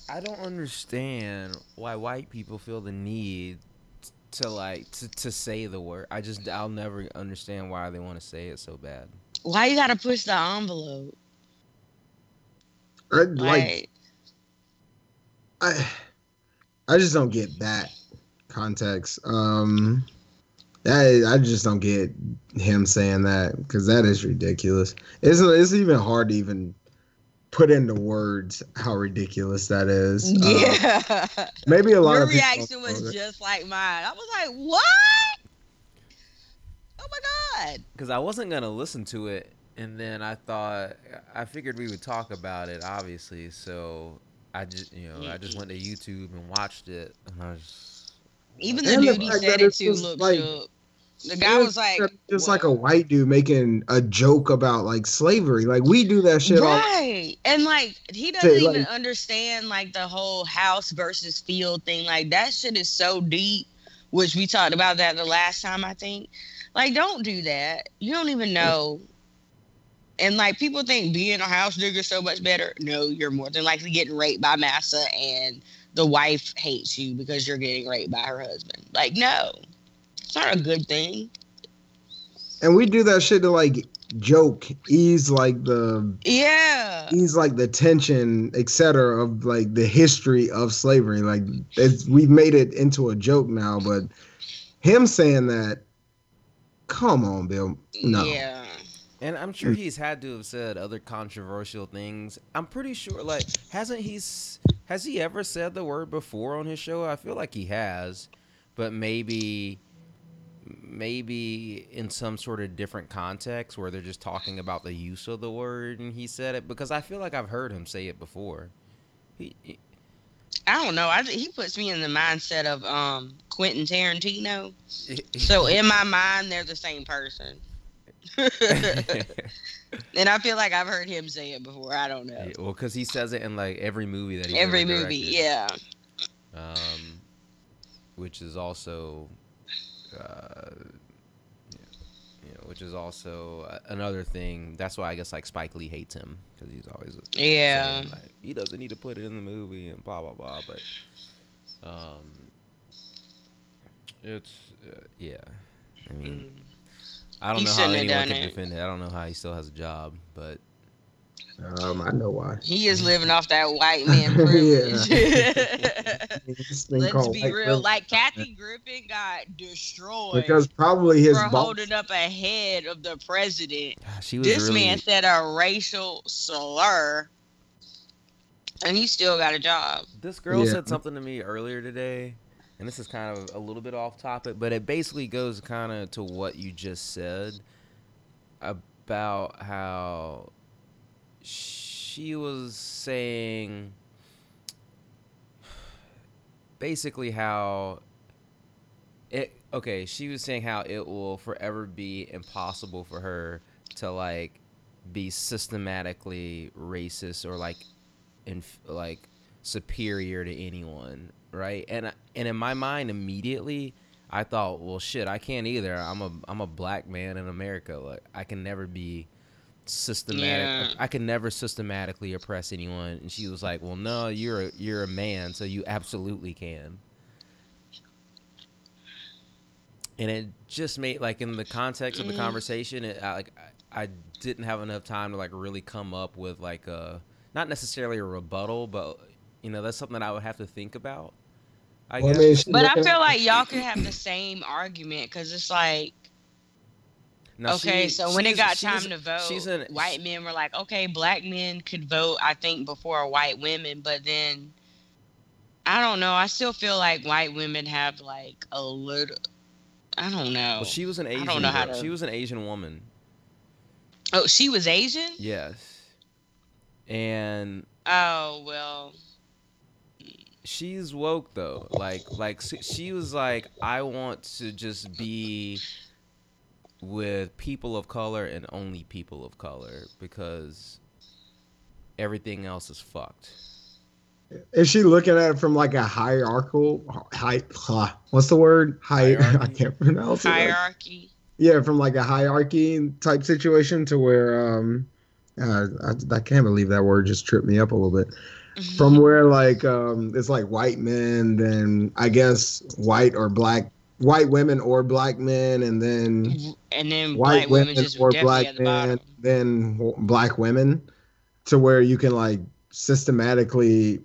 I don't understand why white people feel the need to like to, to say the word. I just I'll never understand why they want to say it so bad. Why you gotta push the envelope? I, like, Like, I, I just don't get that context. Um, I, I just don't get him saying that because that is ridiculous. It's it's even hard to even put into words how ridiculous that is. Uh, yeah. maybe a lot Your of people reaction was know just like mine. I was like, what? Oh my god. Because I wasn't gonna listen to it, and then I thought I figured we would talk about it, obviously. So I just you know I just went to YouTube and watched it, and I was Even the And the dude he said it to just looked like- shook. The guy was like, just "What?" like a white dude making a joke about like slavery. Like we do that shit all right. And like he doesn't even like- understand like the whole house versus field thing. Like that shit is so deep which we talked about that the last time i think. Like don't do that. You don't even know. And like people think being a house digger is so much better. No you're more than likely getting raped by massa and the wife hates you because you're getting raped by her husband. Like, no, it's not a good thing. And we do that shit to like joke, ease like the Yeah. ease like the tension, etc. of like the history of slavery. Like it's, we've made it into a joke now, but him saying that, come on, Bill. No. Yeah. And I'm sure he's had to have said other controversial things. I'm pretty sure, like, hasn't he? s- Has he ever said the word before on his show? I feel like he has, but maybe, maybe in some sort of different context where they're just talking about the use of the word and he said it. Because I feel like I've heard him say it before. He, he- I don't know. I, he puts me in the mindset of um Quentin Tarantino. So in my mind, they're the same person. and I feel like I've heard him say it before. I don't know. well, because he says it in like every movie that he Every movie, directed. yeah. um, which is also, uh, you know, which is also another thing. That's why I guess like Spike Lee hates him because he's always Yeah. saying, like, he doesn't need to put it in the movie and blah blah blah. But um, it's uh, yeah. I mean, I don't He know how anyone can it. defend it. I don't know how he still has a job, but Um, I know why. He is living off that white man privilege. Let's be real. privilege. Like Kathy Griffin got destroyed because probably his for boss. holding up a head of the president. she was This really. man said a racial slur, and he still got a job. This girl Yeah. said something to me earlier today, and this is kind of a little bit off topic, but it basically goes kind of to what you just said about how she was saying basically how it okay she was saying how it will forever be impossible for her to like be systematically racist or like in like superior to anyone right? And and in my mind immediately i thought well shit i can't either. I'm a i'm a black man in america. Like i can never be systematic Yeah. i can never systematically oppress anyone and she was like well no you're a, you're a man so you absolutely can and it just made like in the context of the Mm. conversation it I, like I, I didn't have enough time to like really come up with like a not necessarily a rebuttal but you know that's something that i would have to think about i Well, I guess mean, But I feel like y'all could have the same argument because it's like, Now, okay, she- so when it got time to vote, an white men were like, okay, black men could vote, I think, before white women. But then, I don't know. I still feel like white women have like a little. I don't know. well, she was an Asian. I don't know how to- she was an asian woman oh, she was Asian. yes and Oh well. she's woke though like like she was like i want to just be with people of color and only people of color because everything else is fucked Is she looking at it from like a hierarchical high? huh, What's the word? High. I Hierarchy? can't pronounce it. right. Hierarchy. Yeah, from like a hierarchy type situation to where um, uh, I, I can't believe that word just tripped me up a little bit. From where like um, it's like white men, then I guess white or black, white women or black men, and then and then white black women women just or black at the men, bottom. then black women, to where you can like systematically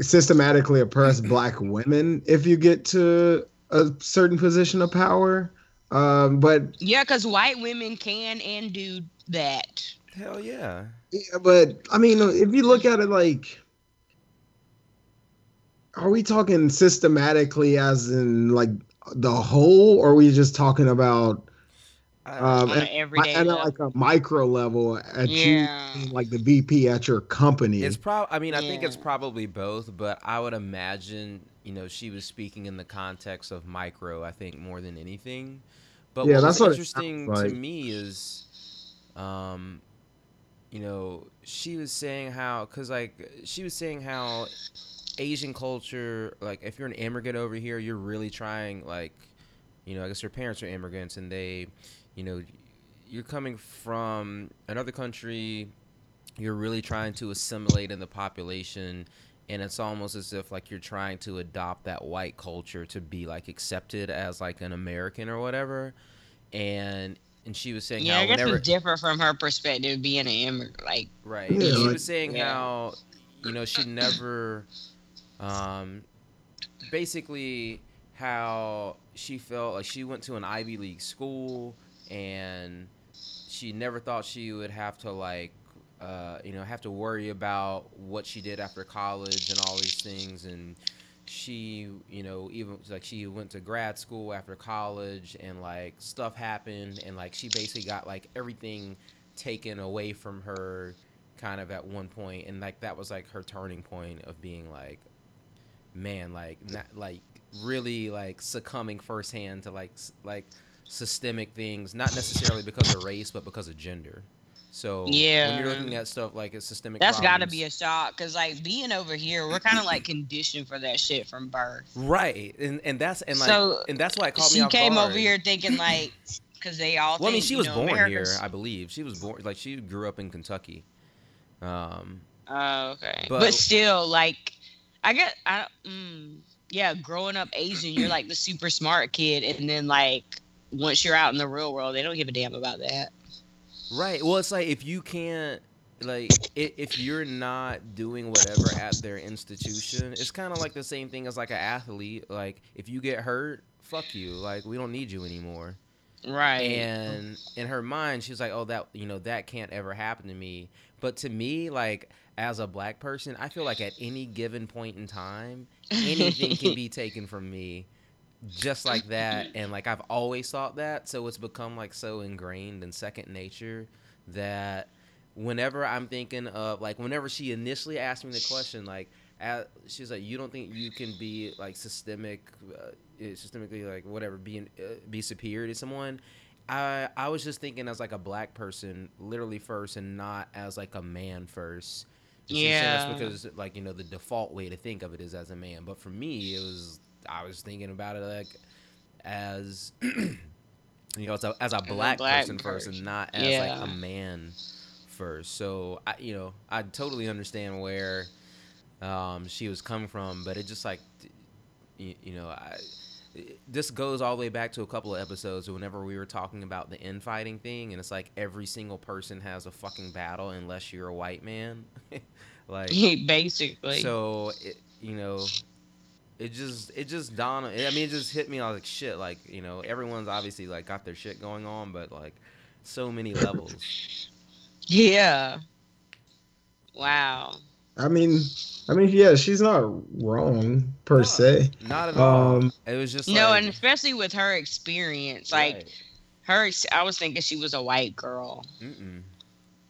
systematically oppress black women if you get to a certain position of power. Um, but Yeah, because white women can and do that. hell yeah yeah, but I mean, if you look at it like, are we talking systematically as in like the whole, or are we just talking about um, On an at- everyday at, like a micro level at Yeah. you like the VP at your company? It's prob. I mean, I think it's probably both, but I would imagine, you know, she was speaking in the context of micro. I think more than anything. But Yeah, what that's was what it sounds interesting like. to me is, um, you know, she was saying how, cause like she was saying how Asian culture, like if you're an immigrant over here, you're really trying, like, you know, I guess your parents are immigrants and they, you know, you're coming from another country you're really trying to assimilate in the population and it's almost as if like you're trying to adopt that white culture to be like accepted as like an American or whatever. And and she was saying Yeah, how I guess whenever it's different from her perspective being an immigrant. Like, right, Yeah, and she like- was saying Yeah. how you know she never, um, basically how she felt like she went to an Ivy League school and she never thought she would have to like uh, you know have to worry about what she did after college and all these things. And she you know even like she went to grad school after college and like stuff happened and like she basically got like everything taken away from her kind of at one point. And like that was like her turning point of being like man like not like really like succumbing firsthand to like like systemic things not necessarily because of race but because of gender so when Yeah. you're looking at stuff like a systemic that's got to be a shock. Cause like being over here, we're kind of like conditioned for that shit from birth. right and and that's and like So, and that's why it caught me She came guard. over here thinking like, cause they all. well i mean she was know, born America's- here i believe she was born like she grew up in kentucky um Oh, okay. But- But, still, like, I get, I, mm, yeah, growing up Asian, you're like the super smart kid, and then like once you're out in the real world, they don't give a damn about that. Right. Well, it's like if you can't, like, if you're not doing whatever at their institution, it's kind of like the same thing as like an athlete. Like, if you get hurt, fuck you. Like, we don't need you anymore. Right. And in her mind, she's like, oh, that, you know, that can't ever happen to me. But to me, like, as a black person, I feel like at any given point in time, anything can be taken from me just like that and like i've always thought that so it's become like so ingrained in second nature that whenever i'm thinking of like whenever she initially asked me the question like uh, she's like you don't think you can be like systemic uh, uh, systemically like whatever being uh, be superior to someone? I, I was just thinking as like a black person literally first and not as like a man first And she's saying that's Yeah. because like you know the default way to think of it is as a man but for me it was i was thinking about it like as you know as a, as a black, black person first and not as Yeah. like a man first so i you know i totally understand where um she was coming from but it just like you, you know i this goes all the way back to a couple of episodes whenever we were talking about the infighting thing and it's like every single person has a fucking battle unless you're a white man like basically. so it, you know it just it just dawned i mean it just hit me I was like shit like you know everyone's obviously like got their shit going on but like so many levels yeah. Wow. I mean, I mean, yeah, she's not wrong per No, se. not at all Um, it was just no, like, and especially with her experience, like right. her, I was thinking she was a white girl. Mm-mm.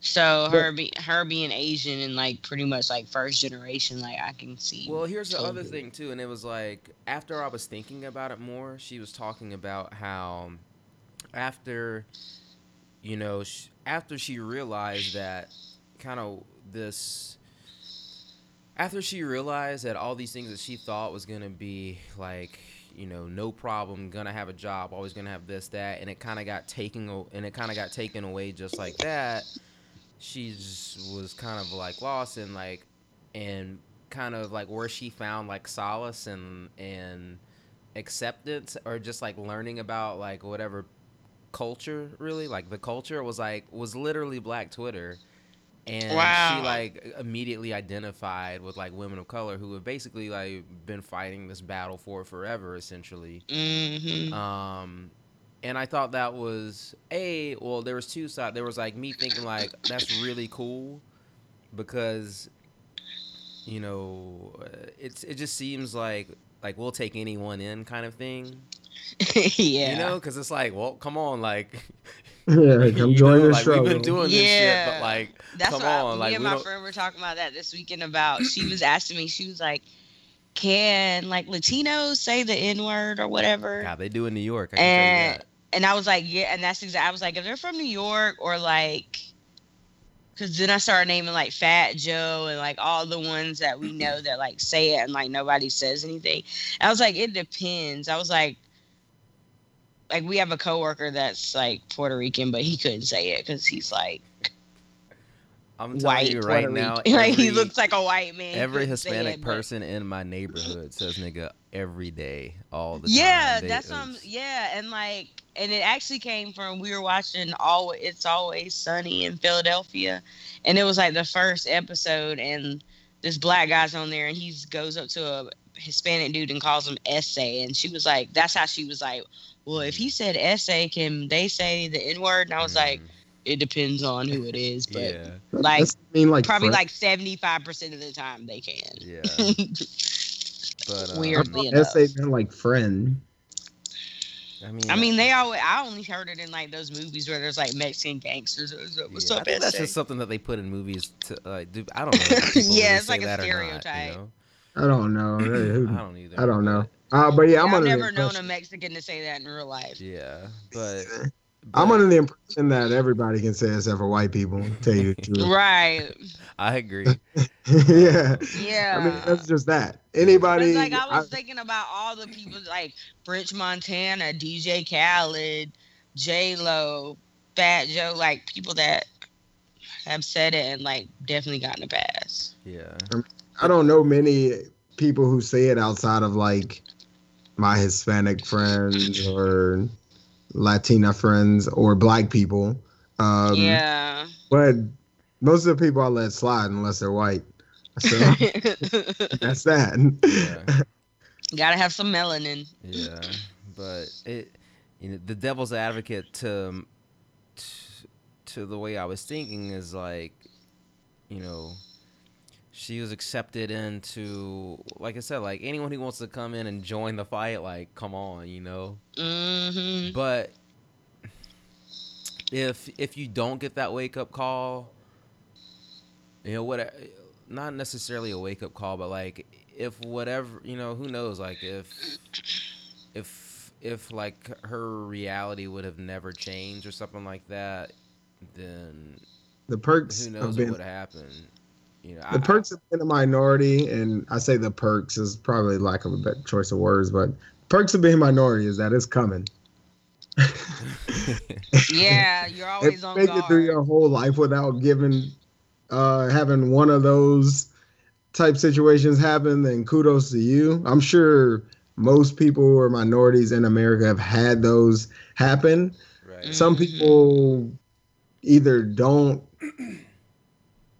So her be her being Asian and like pretty much like first generation, like I can see. Well, here's the other thing too, and it was like after I was thinking about it more, she was talking about how after you know sh- after she realized that kind of this after she realized that all these things that she thought was gonna be like you know no problem gonna have a job always gonna have this that and it kind of got taken and it kind of got taken away just like that she was kind of like lost and like and kind of like where she found like solace and and acceptance or just like learning about like whatever culture really like the culture was like was literally black twitter and Wow. she like immediately identified with like women of color who have basically like been fighting this battle for forever essentially hmm um and i thought that was a well there was two sides there was like me thinking like that's really cool because you know uh, it's it just seems like like we'll take anyone in kind of thing yeah. you know because it's like well come on like yeah, come you join know, the like, struggle. we've been doing this shit Yeah. but like That's come what I- on me like and my don't friend were talking about that this weekend. About she was asking me, she was like, "Can like Latinos say the N word or whatever?" yeah, they do in new york i can tell you and that and I was like, "Yeah," and that's exactly. I was like, "If they're from New York or like." Cause then I started naming like Fat Joe and like all the ones that we know that like say it and like nobody says anything. I was like, it depends. I was like, like we have a coworker that's like Puerto Rican, but he couldn't say it because he's like I'm telling white you right Puerto now, Rican. like he looks like a white man. Every Hispanic it, but- person in my neighborhood says nigga every day, all the yeah, time. Yeah, that's what I'm, yeah, and like, and it actually came from we were watching all it's always sunny in Philadelphia, and it was like the first episode, and this black guy's on there, and he goes up to a Hispanic dude and calls him ese, and she was like, that's how she was like, well, if he said ese, can they say the n word? And I was like, Mm, it depends on who it is, but yeah, like, I mean, like probably friend- like seventy five percent of the time they can. yeah. But uh, Weirdly enough. ese been like friend. I mean, I mean, they always. I only heard it in like those movies where there's like Mexican gangsters. What's up? What's yeah, up, I think that's just something that they put in movies to like. Do, I don't know. Yeah, it's like a that or not, you stereotype. know? I don't know. I don't either. I don't know. but- Uh, but yeah, I'm I've never known a Mexican to say that in real life. Yeah, but, I'm under the impression that everybody can say it except for white people. Tell you the truth. Right. I agree. yeah. Yeah. I mean, that's just that. Anybody? But, like I was I- thinking about all the people like French Montana, DJ Khaled, J Lo, Fat Joe, like people that have said it and like definitely gotten a pass. Yeah, I don't know many people who say it outside of like my Hispanic friends or Latina friends or black people. Um, yeah. But most of the people I let slide unless they're white. So that's that. yeah. Gotta have some melanin. Yeah, but it, you know, the devil's advocate to, to to the way I was thinking is like, you know, she was accepted into, like I said, like anyone who wants to come in and join the fight, like, come on, you know. hmm But if if you don't get that wake up call, you know what? Not necessarily a wake up call, but like if whatever you know, who knows? Like if if if like her reality would have never changed or something like that, then the perks who have knows what would happen? You know, the I- perks have been a minority, and I say the perks is probably lack of a better choice of words, but perks of being a minority is that it's coming. Yeah, you're if always you on make it through your whole life without giving uh having one of those type situations happen then kudos to you i'm sure most people who are minorities in america have had those happen right. some Mhm. people either don't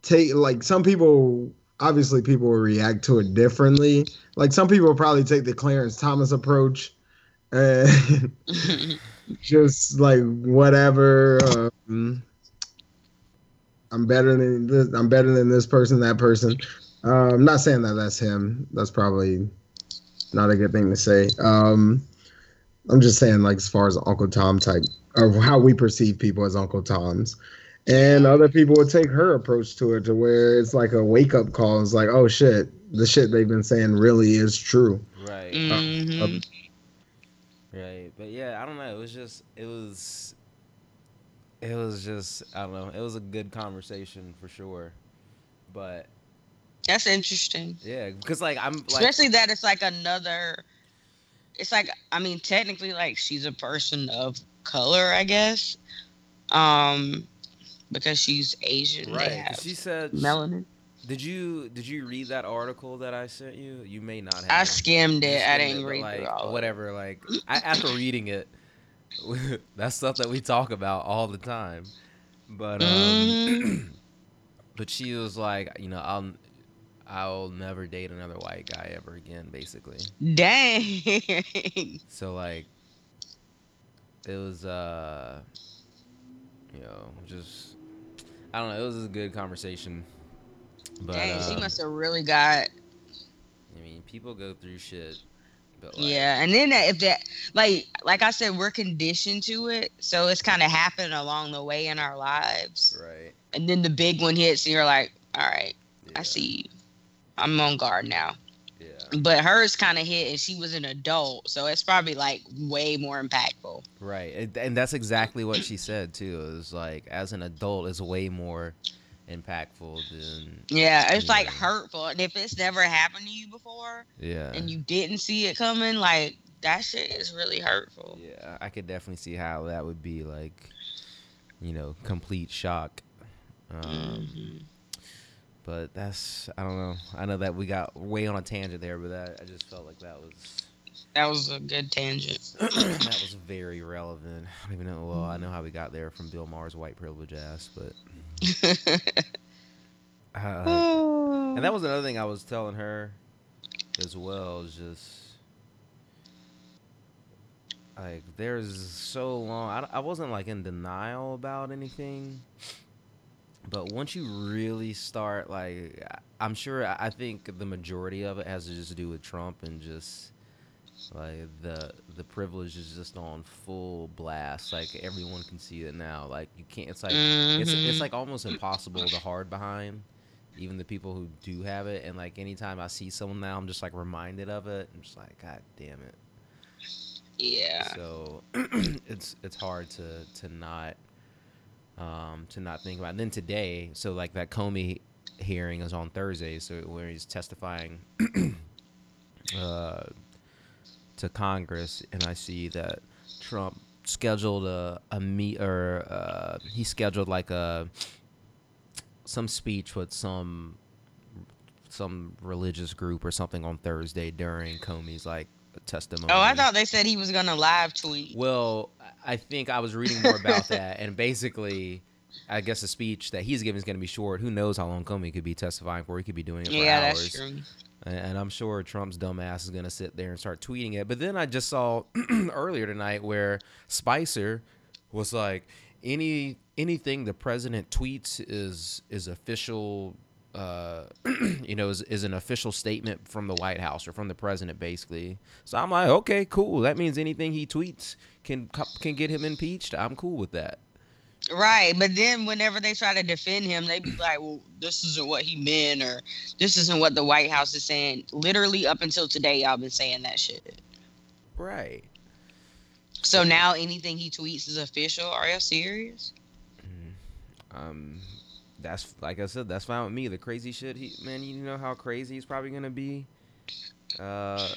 take like some people obviously people will react to it differently like some people probably take the clarence thomas approach and just like whatever. Um, I'm better than this. I'm better than this person, that person. Uh, I'm not saying that that's him. That's probably not a good thing to say. Um, I'm just saying, like as far as Uncle Tom type, or how we perceive people as Uncle Toms. And other people would take her approach to it to where it's like a wake up call. It's like, oh shit, the shit they've been saying really is true. right. Mhm. Right. But yeah, I don't know. It was just it was it was just I don't know. It was a good conversation for sure. But That's interesting. yeah, because like I'm like Especially that it's like another. It's like I mean, technically, like she's a person of color, I guess, um, because she's Asian. Right. She said melanin. Did you did you read that article that I sent you? You may not have. I skimmed it. I didn't but, read like it. whatever. Like I, after reading it, that's stuff that we talk about all the time. But um, Mhm. but she was like, you know, I'll I'll never date another white guy ever again, basically. Dang. So like, it was uh, you know, just I don't know. It was a good conversation. But Dang, she um, must have really got I mean, people go through shit. But like, yeah. And then that, if that like like I said, we're conditioned to it, so it's kind of happened along the way in our lives. Right. And then the big one hits, and you're like, all right, Yeah. I see you. I'm on guard now. But hers kind of hit, and she was an adult, so it's probably like way more impactful. Right. And, and that's exactly what she said too. It was like as an adult is way more impactful than Yeah, it's like Yeah. hurtful, and if it's never happened to you before, yeah. and you didn't see it coming, like that shit is really hurtful. Yeah, I could definitely see how that would be like, you know, complete shock. Um, Mhm. But that's I don't know. I know that we got way on a tangent there, but that I just felt like that was That was a good tangent. that was very relevant. I don't even know. Well, I know how we got there from Bill Maher's white privilege ass, but uh, and that was another thing I was telling her as well. Is just like there's so long. I, I wasn't like in denial about anything, but once you really start, like I'm sure I think the majority of it has to just do with Trump and just like the the privilege is just on full blast. Like everyone can see it now. Like you can't. It's like it's Mhm. it's like almost impossible to hard behind even the people who do have it and like anytime i see someone now i'm just like reminded of it i'm just like god damn it yeah. so it's it's hard to to not um to not think about it. And then today so like that comey hearing is on thursday so where he's testifying uh to congress and i see that trump scheduled a, a meet or uh he scheduled like a some speech with some some religious group or something on thursday during comey's like testimony Oh, I thought they said he was gonna live tweet. well, I think I was reading more about that, and basically, I guess the speech that he's giving is going to be short. Who knows how long Comey could be testifying for? He could be doing it for Yeah, hours. that's true. And, and I'm sure Trump's dumbass is going to sit there and start tweeting it. But then I just saw earlier tonight where Spicer was like, any anything the president tweets is is official. Uh, you know, is, is an official statement from the White House or from the president, basically. So I'm like, okay, cool. That means anything he tweets can can get him impeached. I'm cool with that. Right, but then whenever they try to defend him, they be like, "Well, this isn't what he meant, or this isn't what the White House is saying." Literally, up until today, y'all been saying that shit. Right. So now anything he tweets is official. Are you serious? Um, that's like I said, that's fine with me. The crazy shit, he man, you know how crazy he's probably gonna be. Uh,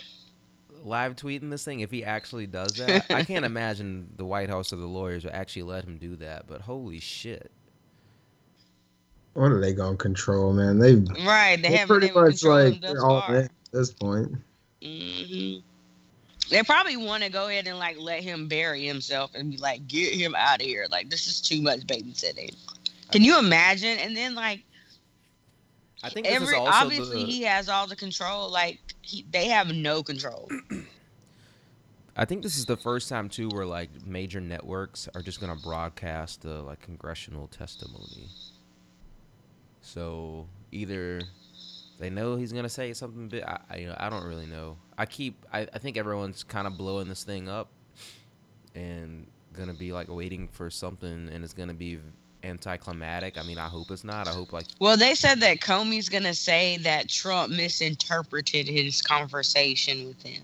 live tweeting this thing if he actually does that. I can't imagine the White House or the lawyers would actually let him do that. But holy shit, What are they gonna control, man? They Right, they haven't pretty been able to much like they're all at this point. hmm They probably want to go ahead and like let him bury himself and be like, get him out of here. Like this is too much babysitting. Can you imagine? And then like I think this is every also obviously the, he has all the control. Like he, they have no control. I think this is the first time too where like major networks are just gonna broadcast the like congressional testimony. So either they know he's gonna say something big. I, I you know I don't really know. I keep I, I think everyone's kind of blowing this thing up and gonna be like waiting for something and it's gonna be anticlimactic. I mean I hope it's not. I hope like Well, they said that Comey's gonna say that Trump misinterpreted his conversation with him.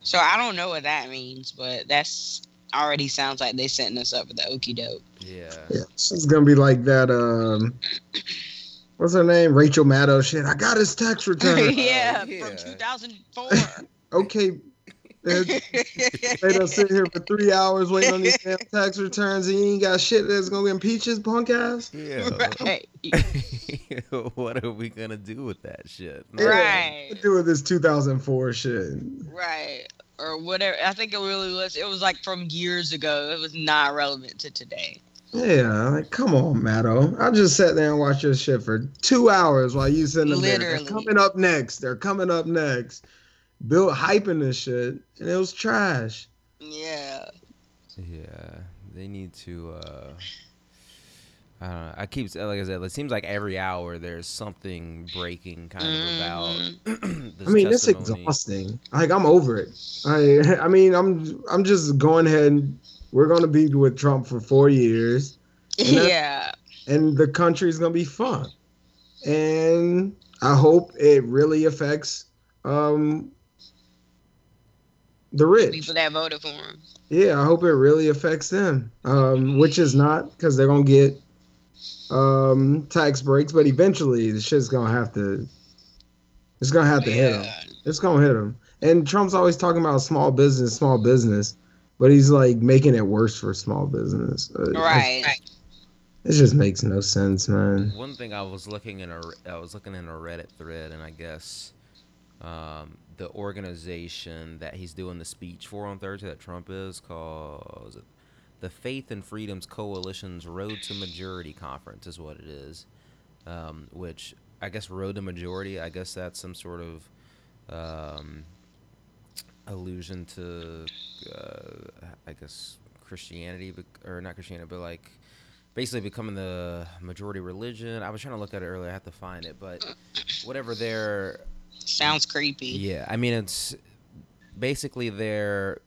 So I don't know what that means, but that's already sounds like they setting us up for the okey doke. yeah. Yeah, she's gonna be like that. Um, what's her name? Rachel Maddow. Shit, I got his tax return. yeah, yeah. from 2004. okay, they don't sit here for three hours waiting on these damn tax returns, and you ain't got shit that's gonna impeach his punk ass. Yeah. right. what are we gonna do with that shit? Yeah. Right. Do with this 2004 shit? Right. Or whatever. I think it really was. It was like from years ago. It was not relevant to today. Yeah, like come on, Maddow. I just sat there and watched your shit for two hours while you sitting there. They're Literally. coming up next. They're coming up next. Bill hyping this shit, and it was trash. Yeah. Yeah, they need to. uh I don't know. I keep like I said. It seems like every hour there's something breaking, kind of about. this I mean, it's exhausting. Like I'm over it. I I mean, I'm I'm just going ahead. And we're gonna be with Trump for four years, And that- Yeah. and the country's gonna be fun. And I hope it really affects um the rich. People that voted for him. Yeah, I hope it really affects them. Um, which is not because they're gonna get um tax breaks, but eventually the shit's gonna have to. It's gonna have to hit them. It's gonna hit them. And Trump's always talking about small business, small business, but he's like making it worse for small business. Uh, Right. It just makes no sense, man. One thing I was looking in a I was looking in a Reddit thread, and I guess um, the organization that he's doing the speech for on Thursday that Trump is called the Faith and Freedoms Coalition's Road to Majority Conference is what it is, um, which I guess Road to Majority. I guess that's some sort of um, allusion to uh, I guess Christianity, or not Christianity, but like basically becoming the majority religion. I was trying to look at it earlier. I have to find it, but whatever their Sounds creepy. yeah, I mean it's basically their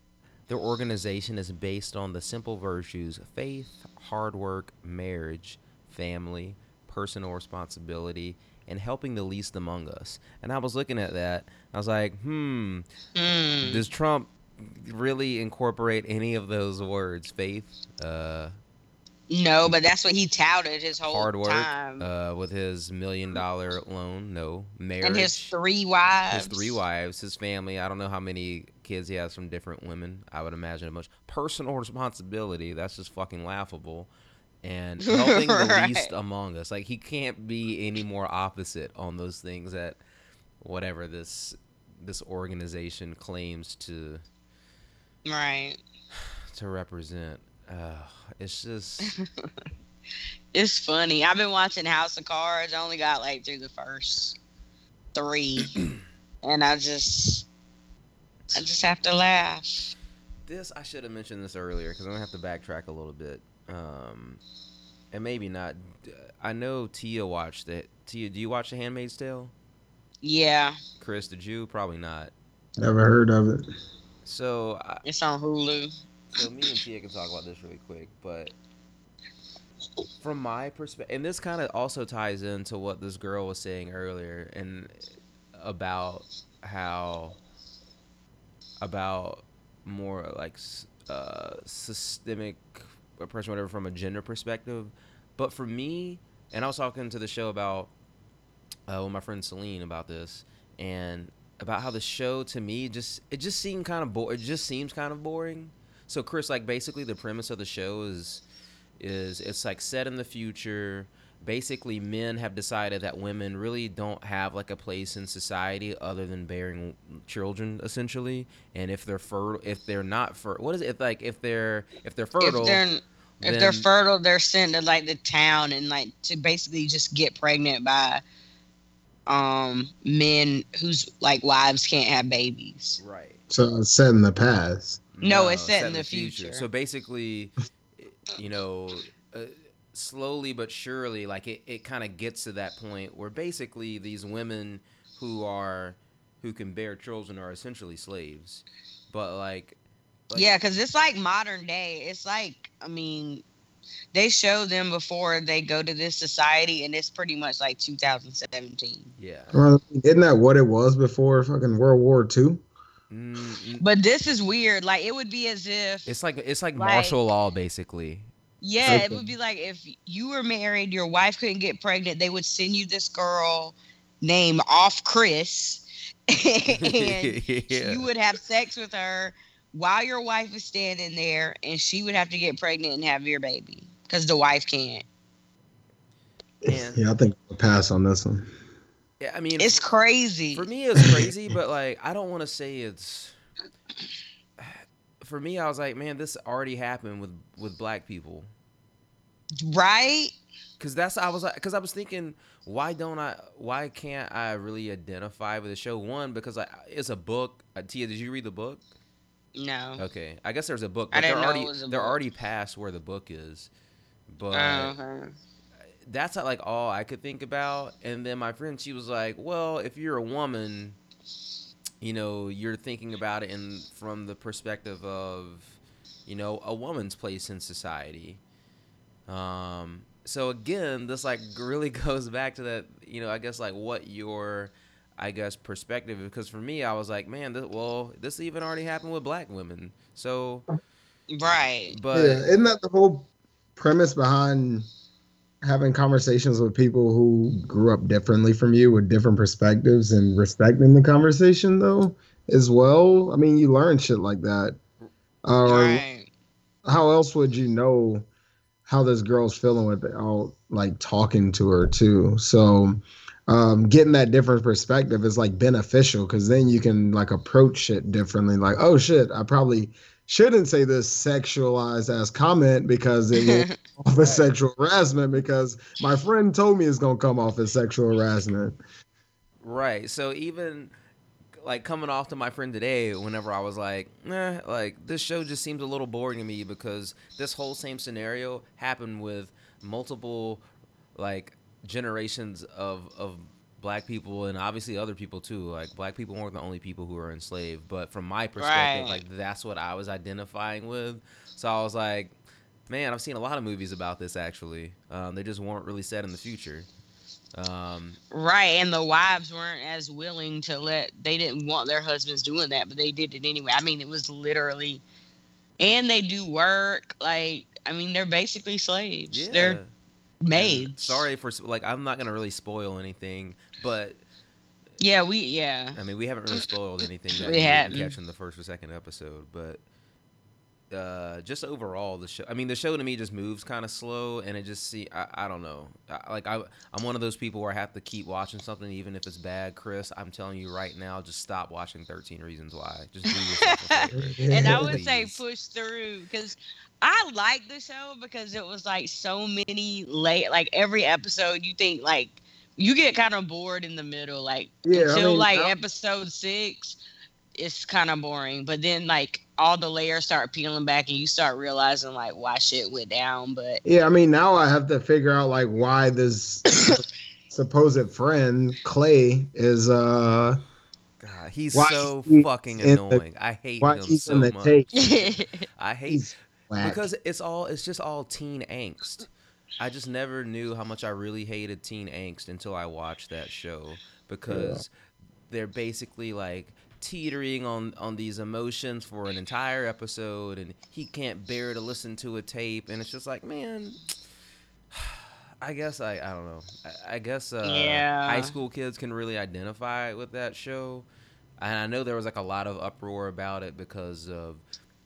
their organization is based on the simple virtues: faith, hard work, marriage, family, personal responsibility, and helping the least among us. And I was looking at that. I was like, hmm, Mm. does Trump really incorporate any of those words? Faith, uh, No, but that's what he touted his whole hard work, time. uh, with his million dollar loan. No marriage. and his three wives. his three wives, his family. I don't know how many kids he has from different women. I would imagine a bunch. Personal responsibility. That's just fucking laughable. And helping the Right. least among us. Like he can't be any more opposite on those things that whatever this this organization claims to Right. to represent. Uh, it's just It's funny. I've been watching House of Cards. I only got like through the first three, and I just, I just have to laugh. this I should have mentioned this earlier because I'm gonna have to backtrack a little bit. Um, and maybe not. I know Tia watched it. Tia, do you watch The Handmaid's Tale? Yeah, Chris, did you? Probably not. Never heard of it. So, I, it's on Hulu. So me and Tia can talk about this really quick, but from my perspective, and this kind of also ties into what this girl was saying earlier, and about how about more like uh, systemic oppression, whatever, from a gender perspective. But for me, and I was talking to the show about uh, with my friend Celine about this, and about how the show to me just it just seemed kind of bo- it just seems kind of boring. So Chris, like basically the premise of the show is is it's like set in the future. Basically, men have decided that women really don't have like a place in society other than bearing children, essentially. And if they're fertile, if they're not fertile, what is it? Like if they're if they're fertile, if they're if they're fertile, they're sent to like the town and like to basically just get pregnant by um men whose like wives can't have babies. right. So it's set in the past. No, it's set in the future. So basically, you know, uh, slowly but surely, like it, it kind of gets to that point where basically these women who are who can bear children are essentially slaves. But like, like yeah, because it's like modern day. It's like I mean, they show them before they go to this society, and it's pretty much like 2017. yeah. Well, isn't that what it was before fucking World War II? Mm, mm, But this is weird. Like it would be as if it's like it's like Like- martial law basically. Yeah, it would be like if you were married, your wife couldn't get pregnant, they would send you this girl named Off Chris, and yeah. you would have sex with her while your wife is standing there, and she would have to get pregnant and have your baby because the wife can't. Man. Yeah, I think I'll pass on this one. Yeah, I mean, It's crazy. For me, it's crazy, but like I don't want to say it's. For me, I was like, man, this already happened with with black people, right? because that's I was like, because I was thinking, why don't I? Why can't I really identify with the show? One, because like it's a book. Uh, Tia, did you read the book? No. Okay, I guess there's a book, I but they're didn't know already it was a they're book. already past where the book is, but. Okay. That's not like all I could think about. And then my friend, she was like, "Well, if you're a woman, you know, you're thinking about it in from the perspective of, you know, a woman's place in society." Um. So again, this like really goes back to that, you know, I guess like what your, I guess perspective. Because for me, I was like, man, this, well, this even already happened with black women. So, Right. but yeah, isn't that the whole premise behind having conversations with people who grew up differently from you with different perspectives and respecting the conversation though as well? I mean, you learn shit like that. Uh, Right. how else would you know how this girl's feeling with all like talking to her too. So um, getting that different perspective is like beneficial because then you can like approach shit differently. Like, oh shit, I probably shouldn't say this sexualized as comment because it will off as sexual harassment because my friend told me it's gonna come off as sexual harassment. Right. So even like coming off to my friend today, whenever I was like, eh, like this show just seems a little boring to me because this whole same scenario happened with multiple like generations of of black people and obviously other people too. Like black people weren't the only people who were enslaved, but from my perspective, Right. like that's what I was identifying with. So I was like, man, I've seen a lot of movies about this actually. Um, they just weren't really set in the future. Um, Right, and the wives weren't as willing to let. They didn't want their husbands doing that, but they did it anyway. I mean, it was literally, and they do work. Like, I mean, they're basically slaves. yeah. They're maids. Sorry for like I'm not gonna really spoil anything, but Yeah, we yeah. I mean we haven't really spoiled anything that We you didn't hadn't. catch in the first or second episode. But uh, just overall, the show. I mean, the show to me just moves kind of slow, and it just see. I, I don't know. I, like I, I'm one of those people where I have to keep watching something even if it's bad. Chris, I'm telling you right now, just stop watching 13 Reasons Why. Just do yourself a favor. and I would say push through because I like the show because it was like so many late, like every episode you think like you get kind of bored in the middle, like Yeah, I until mean, like I- episode six, it's kind of boring. But then like all the layers start peeling back and you start realizing like why shit went down. But Yeah, I mean now I have to figure out like why this supposed friend Clay is uh God, he's Why so he's fucking in the- annoying. I hate why him he's so in the much. tape. I hate He's because it's all it's just all teen angst. I just never knew how much I really hated teen angst until I watched that show because they're basically like teetering on on these emotions for an entire episode and he can't bear to listen to a tape and it's just like man I guess I I don't know I, I guess uh, Yeah. high school kids can really identify with that show and I know there was like a lot of uproar about it because of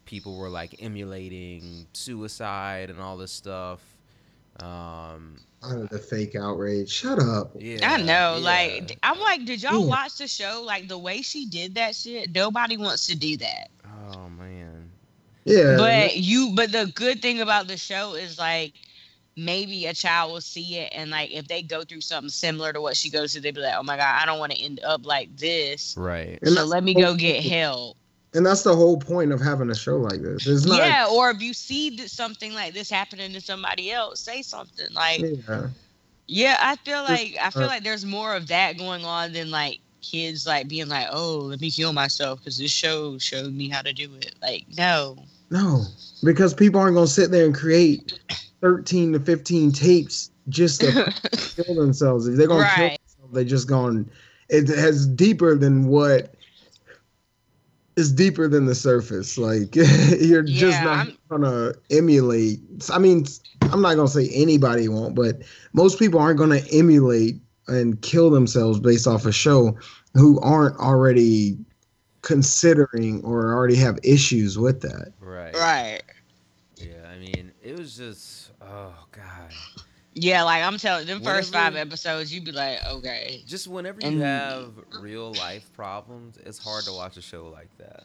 people were like emulating suicide and all this stuff. Um, Oh, the fake outrage. Shut up. yeah, I know, yeah. like I'm like, did y'all Yeah. watch the show? Like the way she did that shit, nobody wants to do that. oh man, Yeah. But you, but the good thing about the show is like maybe a child will see it and like if they go through something similar to what she goes through, they'd be like, oh my god, I don't want to end up like this. right? So let me go get help. And that's the whole point of having a show like this. It's not yeah, or if you see something like this happening to somebody else, say something like, yeah. yeah, I feel like I feel like there's more of that going on than like kids like being like, oh, let me kill myself because this show showed me how to do it. Like, no, No, because people aren't gonna sit there and create thirteen to fifteen tapes just to kill themselves. If they're gonna kill themselves, they just gone. It has deeper than what is deeper than the surface. Like you're just not I'm- gonna emulate. I mean, I'm not gonna say anybody won't, but most people aren't gonna emulate and kill themselves based off a show who aren't already considering or already have issues with that. Right. right. Yeah, I mean, it was just oh god. Yeah, like I'm telling them first five episodes, you'd be like, okay. Just whenever you And- have real life problems, it's hard to watch a show like that.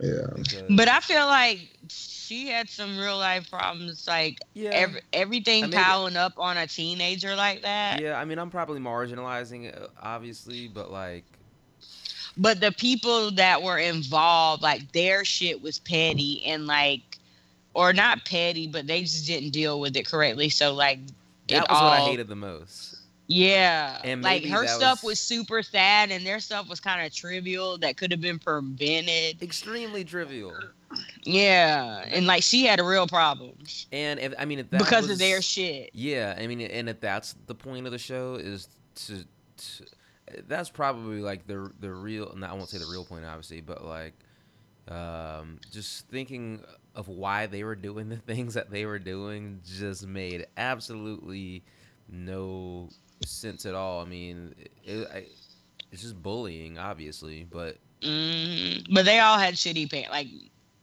Yeah. Because, But I feel like she had some real life problems, like yeah, every, everything I mean- piling up on a teenager like that. yeah. I mean, I'm probably marginalizing it, obviously, but like, But the people that were involved, like their shit was petty and like, or not petty, but they just didn't deal with it correctly. So like, that was what I hated the most. Yeah, And like her stuff was- was super sad, and their stuff was kind of trivial that could have been prevented. Extremely trivial. Yeah, and like she had a real problem And if I mean, if that because was, of their shit. Yeah, I mean, and if that's the point of the show is to, to that's probably like the the real. No, I won't say the real point, obviously, but like, um, just thinking of why they were doing the things that they were doing just made absolutely no sense at all. I mean, it, I, it's just bullying, obviously, but Mm, but they all had shitty parents. Like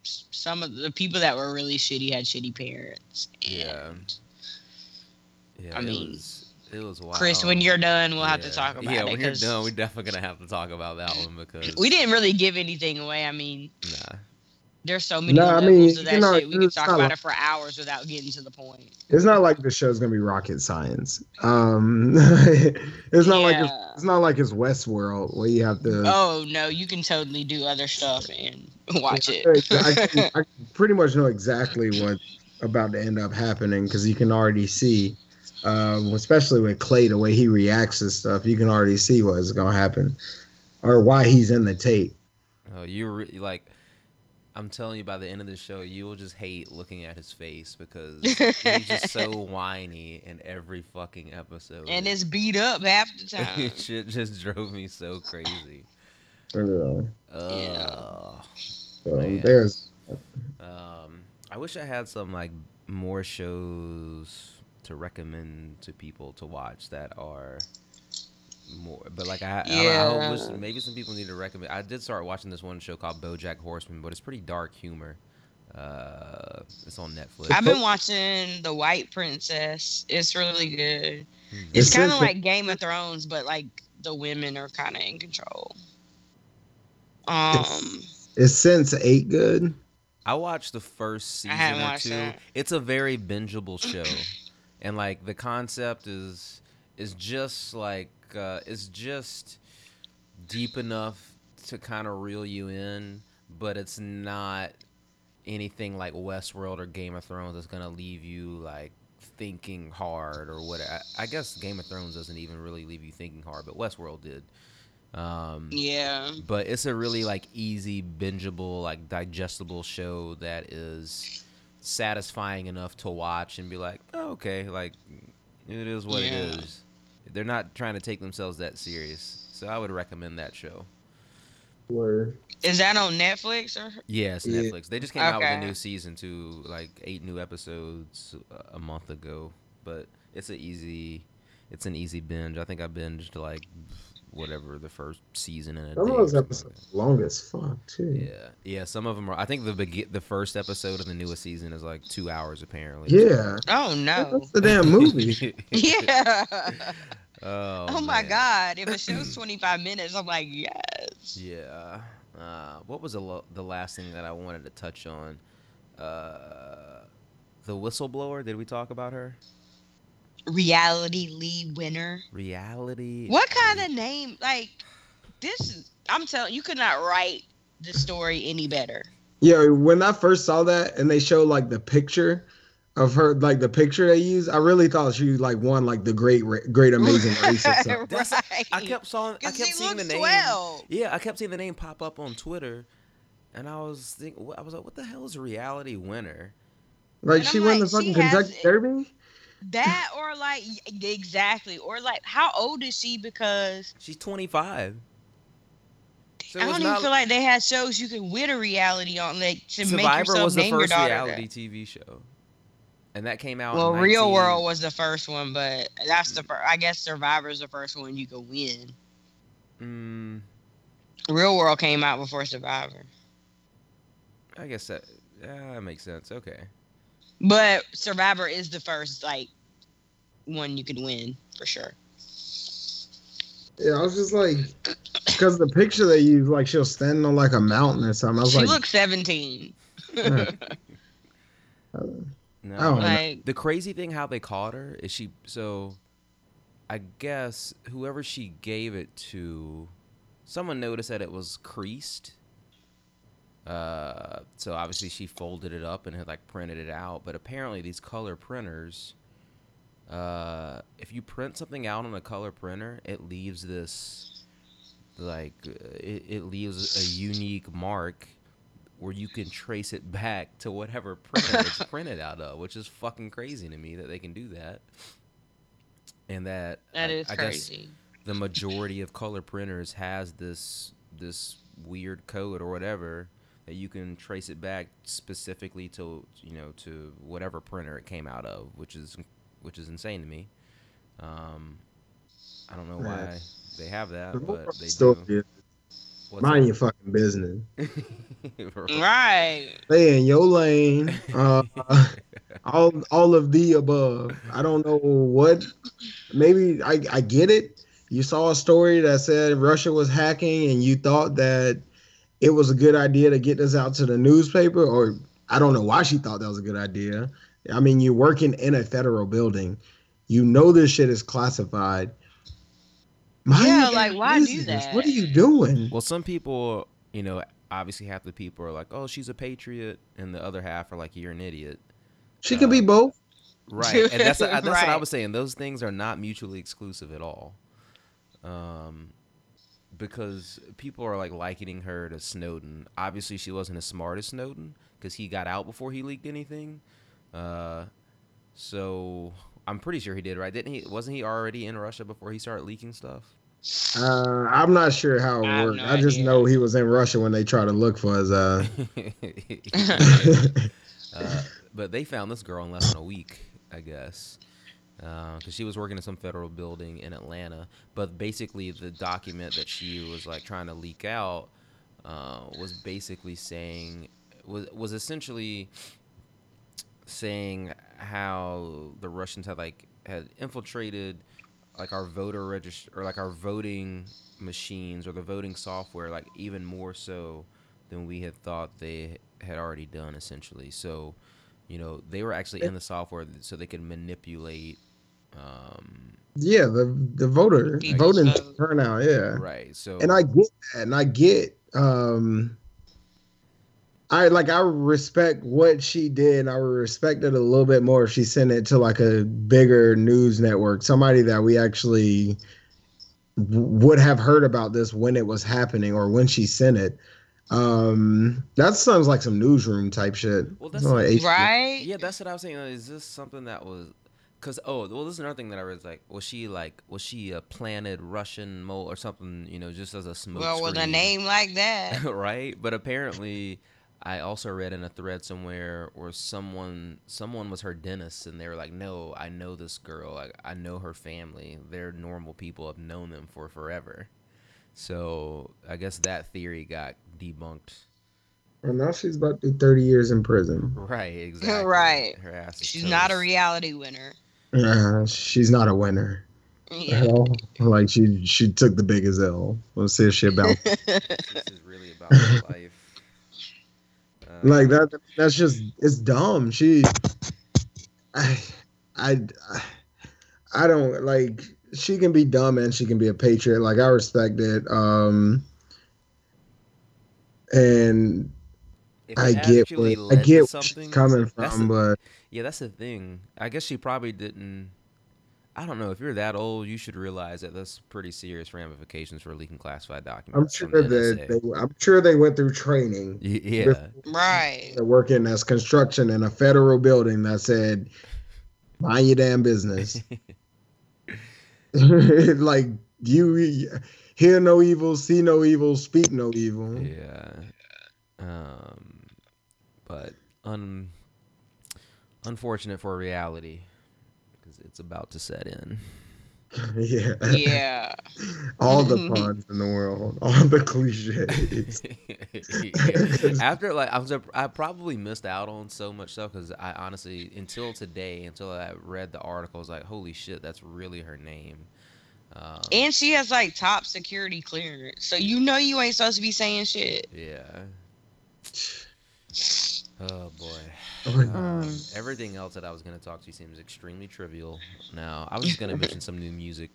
some of the people that were really shitty had shitty parents. Yeah. And Yeah, I mean, was it was wild. Chris, when you're done, we'll have to talk about yeah, it. when you're done, we're definitely gonna have to talk about that one because we didn't really give anything away. I mean, Nah. There's so many No, I levels mean, of you that know, shit. We could talk about like- it for hours without getting to the point. It's not like the show's gonna be rocket science. Um, it's not like it's, Yeah. it's not like it's Westworld where you have to. Oh no, you can totally do other stuff and watch it. I, can- I pretty much know exactly what's about to end up happening because you can already see, um, especially with Clay, the way he reacts to stuff, you can already see what's gonna happen or why he's in the tape. Oh, you re- like. I'm telling you, by the end of the show, you will just hate looking at his face because he's just so whiny in every fucking episode. and it's beat up half the time. it shit just drove me so crazy. Uh, Ugh. so there's Um, I wish I had some like more shows to recommend to people to watch that are more. But like I, I, don't I wish Yeah. maybe some people need to recommend. I did start watching this one show called BoJack Horseman, but it's pretty dark humor. Uh, it's on Netflix. I've been watching The White Princess. It's really good. Hmm. It's It's kind of like Game of Thrones, but like the women are kind of in control. Um, is Sense8 good? I watched the first season or two. that. It's a very bingeable show, and like the concept is is just like uh, it's just deep enough to kind of reel you in, but it's not anything like Westworld or Game of Thrones that's gonna leave you like thinking hard or what. I, I guess Game of Thrones doesn't even really leave you thinking hard, but Westworld did. Um, yeah. but it's a really like easy bingeable like digestible show that is satisfying enough to watch and be like oh, okay like it is what Yeah. it is they're not trying to take themselves that serious so i would recommend that show Where Is that on Netflix or? yes Yeah. netflix they just came out with a new season too like eight new episodes uh, a month ago but it's an easy it's an easy binge i think i binged like whatever the first season in a some day of those something like episodes long as fuck too. Yeah, yeah. Some of them are. I think the begi- the first episode of the newest season is like two hours apparently. Yeah, Oh no. that's the damn movie. yeah. oh, Oh, my man. god! If a show's 25 minutes, I'm like, yes. Yeah. Uh, what was the lo- the last thing that I wanted to touch on? Uh, the whistleblower. Did we talk about her? Reality Leigh Winner. Reality. What kind of name? Like this is. I'm telling you, could not write the story any better. Yeah, when I first saw that and they showed like the picture of her, like the picture they used, I really thought she like won like the great, great amazing race or something. That's- right. I kept saw. I 'Cause kept she seeing the name. 12. Yeah, I kept seeing the name pop up on Twitter, and I was thinking, I was like, "What the hell is a reality winner?" Like And she I'm won the fucking she has Kentucky. Derby. That or like exactly or like how old is she? Because She's 25. So I don't even feel like they had shows you could win a reality on like to make Survivor yourself was the name your first reality that. TV show, and that came out. Well, in Real World was the first one, but that's the first. I guess Survivor's the first one you could win. Mm, Real World came out before Survivor, I guess that yeah, that makes sense. Okay. but Survivor is the first like one you could win for sure. Yeah, I was just like, because the picture they used, like she'll standing on like a mountain or something. I was She like, she looks 17. No, Oh, but like the crazy thing how they caught her is she so. I guess whoever she gave it to, someone noticed that it was creased. Uh, so obviously she folded it up and had like printed it out. But apparently these color printers, uh, if you print something out on a color printer, it leaves this, like, uh, it, it leaves a unique mark where you can trace it back to whatever printer it's printed out of, which is fucking crazy to me that they can do that. And that that I- is I guess crazy. the majority of color printers has this this weird code or whatever that you can trace it back specifically to you know to whatever printer it came out of, which is which is insane to me. Um, I don't know why they have that, but they do. Is What's Mind up? your fucking business. Right. Stay in your lane. Uh, all all of the above. I don't know what. Maybe I I get it. You saw a story that said Russia was hacking, and you thought that it was a good idea to get this out to the newspaper, or I don't know why she thought that was a good idea. I mean, you're working in a federal building. You know this shit is classified. Mind Yeah, like, why do that? What are you doing? Well, some people, you know, obviously half the people are like, "Oh, she's a patriot," and the other half are like, "You're an idiot." She could be both. Right, and that's that's what I was saying. Those things are not mutually exclusive at all. Um, because people are like likening her to Snowden. Obviously, she wasn't as smart as Snowden because he got out before he leaked anything. Uh, so I'm pretty sure he did, right? Didn't he? Wasn't he already in Russia before he started leaking stuff? Uh, I'm not sure how it I worked. no I just idea. know he was in Russia when they tried to look for his. Uh, uh, but they found this girl in less than a week, I guess, because she was working in some federal building in Atlanta. But basically, the document that she was like trying to leak out uh, was basically saying was was essentially saying how the Russians had like had infiltrated like our voter register or like our voting machines or the voting software like even more so than we had thought they had already done essentially so you know they were actually in the software so they could manipulate um yeah, the the voter voting turnout. Yeah, right so and I get that, and I get. um I like I respect what she did. I would respect it a little bit more if she sent it to like a bigger news network, somebody that we actually would have heard about this when it was happening or when she sent it. Um, that sounds like some newsroom type shit. Well, that's Sound like like- Right? Yeah, that's what I was saying. Is this something that was? Cause oh, well, this is another thing that I read. is Like, was she like, was she a planted Russian mole or something? You know, just as a smoke. Well, with a name like that. right? But apparently, I also read in a thread somewhere where someone someone was her dentist, and they were like, "No, I know this girl. I, I know her family. They're normal people. I've known them for forever." So I guess that theory got debunked. Well, now she's about to do 30 years in prison. Right? Exactly. Right. Her ass is She's not a reality winner. Uh, she's not a winner. Yeah. At. Like she she took the biggest L. Let's see if she about This is really about her life. Like that. That's just it's dumb. She, I, I, I don't like. She can be dumb and she can be a patriot. Like I respect it. Um, and I get I get where something, she's coming from, but Yeah, that's the thing. I guess she probably didn't. I don't know. If you're that old, you should realize that that's pretty serious ramifications for leaking classified documents. I'm sure from the that they, I'm sure they went through training. Y- yeah, right. They're working as construction in a federal building that said, "Mind your damn business." like you hear no evil, see no evil, speak no evil. yeah. Um, but un unfortunate for reality because it's about to set in. Yeah. Yeah. All the puns in the world, all the cliches. Yeah. After like I was, I probably missed out on so much stuff because I honestly until today, until I read the article, I was like, holy shit, that's really her name. Um, And she has like top security clearance. So you know you ain't supposed to be saying shit. yeah. Oh boy. Oh, Um, everything else that I was going to talk to you seems extremely trivial. Now, I was just going to mention some new music.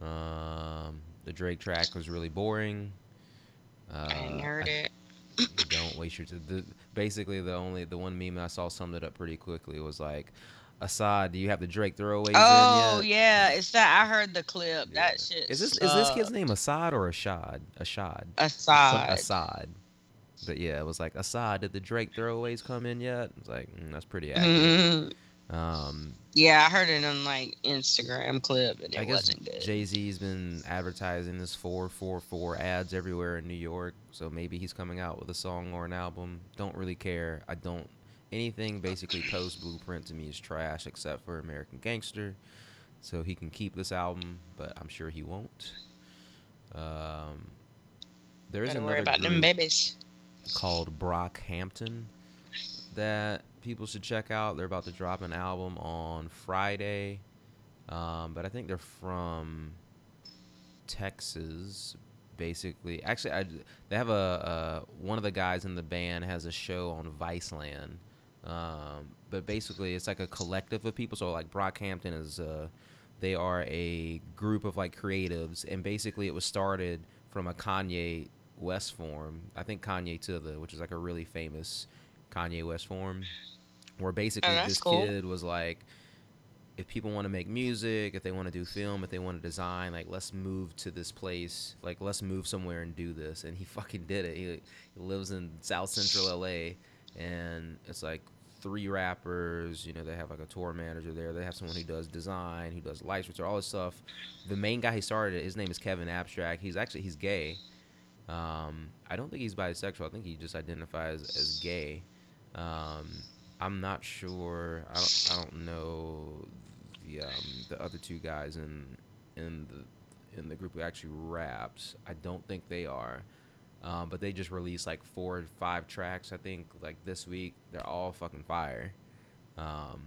Um, the Drake track was really boring. Uh, I ain't heard it. don't waste your time. The, basically, the only the one meme I saw summed it up pretty quickly was like, Assad, do you have the Drake throwaways Oh in yet? yeah, it's that I heard the clip. Yeah. That shit. Is this is this kid's name Assad or Assad? Assad. Assad? Assad. But yeah, it was like Assad. Did the Drake throwaways come in yet? It's like mm, that's pretty accurate. Mhm. Um, Yeah, I heard it on like Instagram clip and it I guess wasn't good. Jay Z's been advertising this four four four ads everywhere in New York, so maybe he's coming out with a song or an album. Don't really care. I don't. Anything basically post Blueprint to me is trash, except for American Gangster. So he can keep this album, but I'm sure he won't. Um, There's Gotta another worry about them babies. Called Brockhampton that people should check out. They're about to drop an album on Friday, um, but I think they're from Texas, basically. Actually, I, they have a uh, one of the guys in the band has a show on Viceland. Um, but basically, it's like a collective of people. So like Brockhampton is, uh, they are a group of like creatives, and basically it was started from a Kanye West form. I think KanyeToThe, which is like a really famous Kanye West form, where basically Oh, this cool. kid was like, if people want to make music, if they want to do film, if they want to design, like let's move to this place, like let's move somewhere and do this. And he fucking did it. He, he lives in South Central LA, and it's like three rappers. You know, they have like a tour manager there. They have someone who does design, who does lights, which are all this stuff. The main guy he started it, his name is Kevin Abstract. He's actually he's gay. Um, I don't think he's bisexual. I think he just identifies as gay. Um, I'm not sure. I don't, I don't know the um, the other two guys in in the in the group who actually raps. I don't think they are. Um, but they just released like four or five tracks. I think like this week. They're all fucking fire. Um,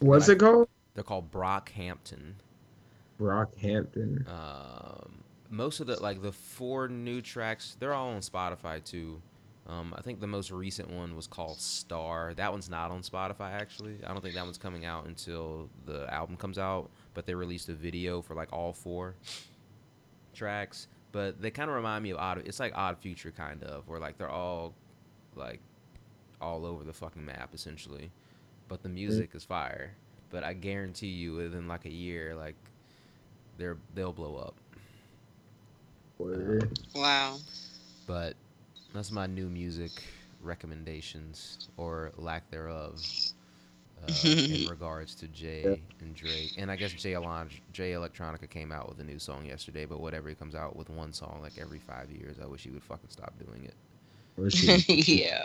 What's it called? they're called Brockhampton. Brockhampton. Um, most of the like the four new tracks, they're all on Spotify too. Um, I think the most recent one was called Star. That one's not on Spotify actually. I don't think that one's coming out until the album comes out. But they released a video for like all four tracks. But they kind of remind me of Odd. It's like Odd Future kind of, where like they're all like all over the fucking map essentially. But the music is fire. But I guarantee you, within like a year, like they're they'll blow up. Word. Wow. But that's my new music recommendations or lack thereof uh, in regards to Jay and Drake. And I guess Jay, Jay Electronica came out with a new song yesterday. But whatever, he comes out with one song like every five years. I wish he would fucking stop doing it. Yeah.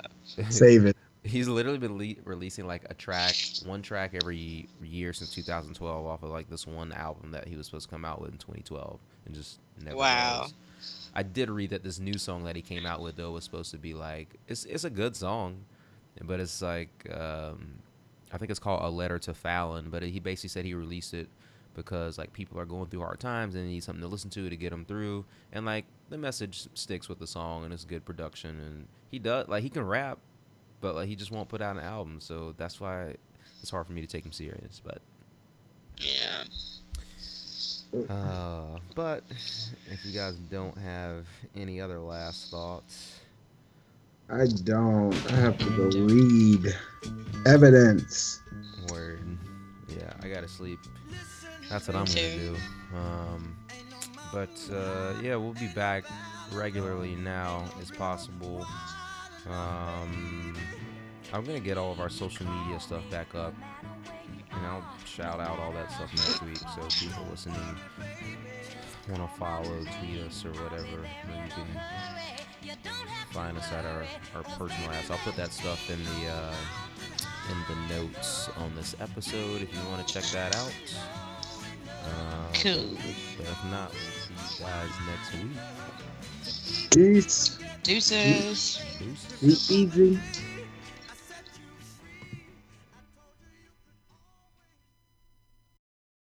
Save it. He's literally been le- releasing like a track, one track every year since 2012 off of like this one album that he was supposed to come out with in 2012, and just never. Wow. does. I did read that this new song that he came out with though was supposed to be like it's it's a good song, but it's like um, I think it's called a letter to Fallon. But he basically said he released it because like people are going through hard times and they need something to listen to to get them through, and like the message sticks with the song and it's good production and he does like he can rap, but like he just won't put out an album, so that's why it's hard for me to take him serious. But Yeah. Uh, but if you guys don't have any other last thoughts, I don't. I have to go read evidence. word, yeah, I gotta sleep. That's what I'm gonna do. Um, but uh, yeah, we'll be back regularly now as possible. Um, I'm gonna get all of our social media stuff back up, and I'll shout out all that stuff next week. So people listening want to follow, tweet us, or whatever, then you can find us at our, our personal ads. I'll put that stuff in the uh, in the notes on this episode if you want to check that out. Uh, Cool. But if not, we'll see you guys next week. Peace. Deuces. Deuces. Be easy.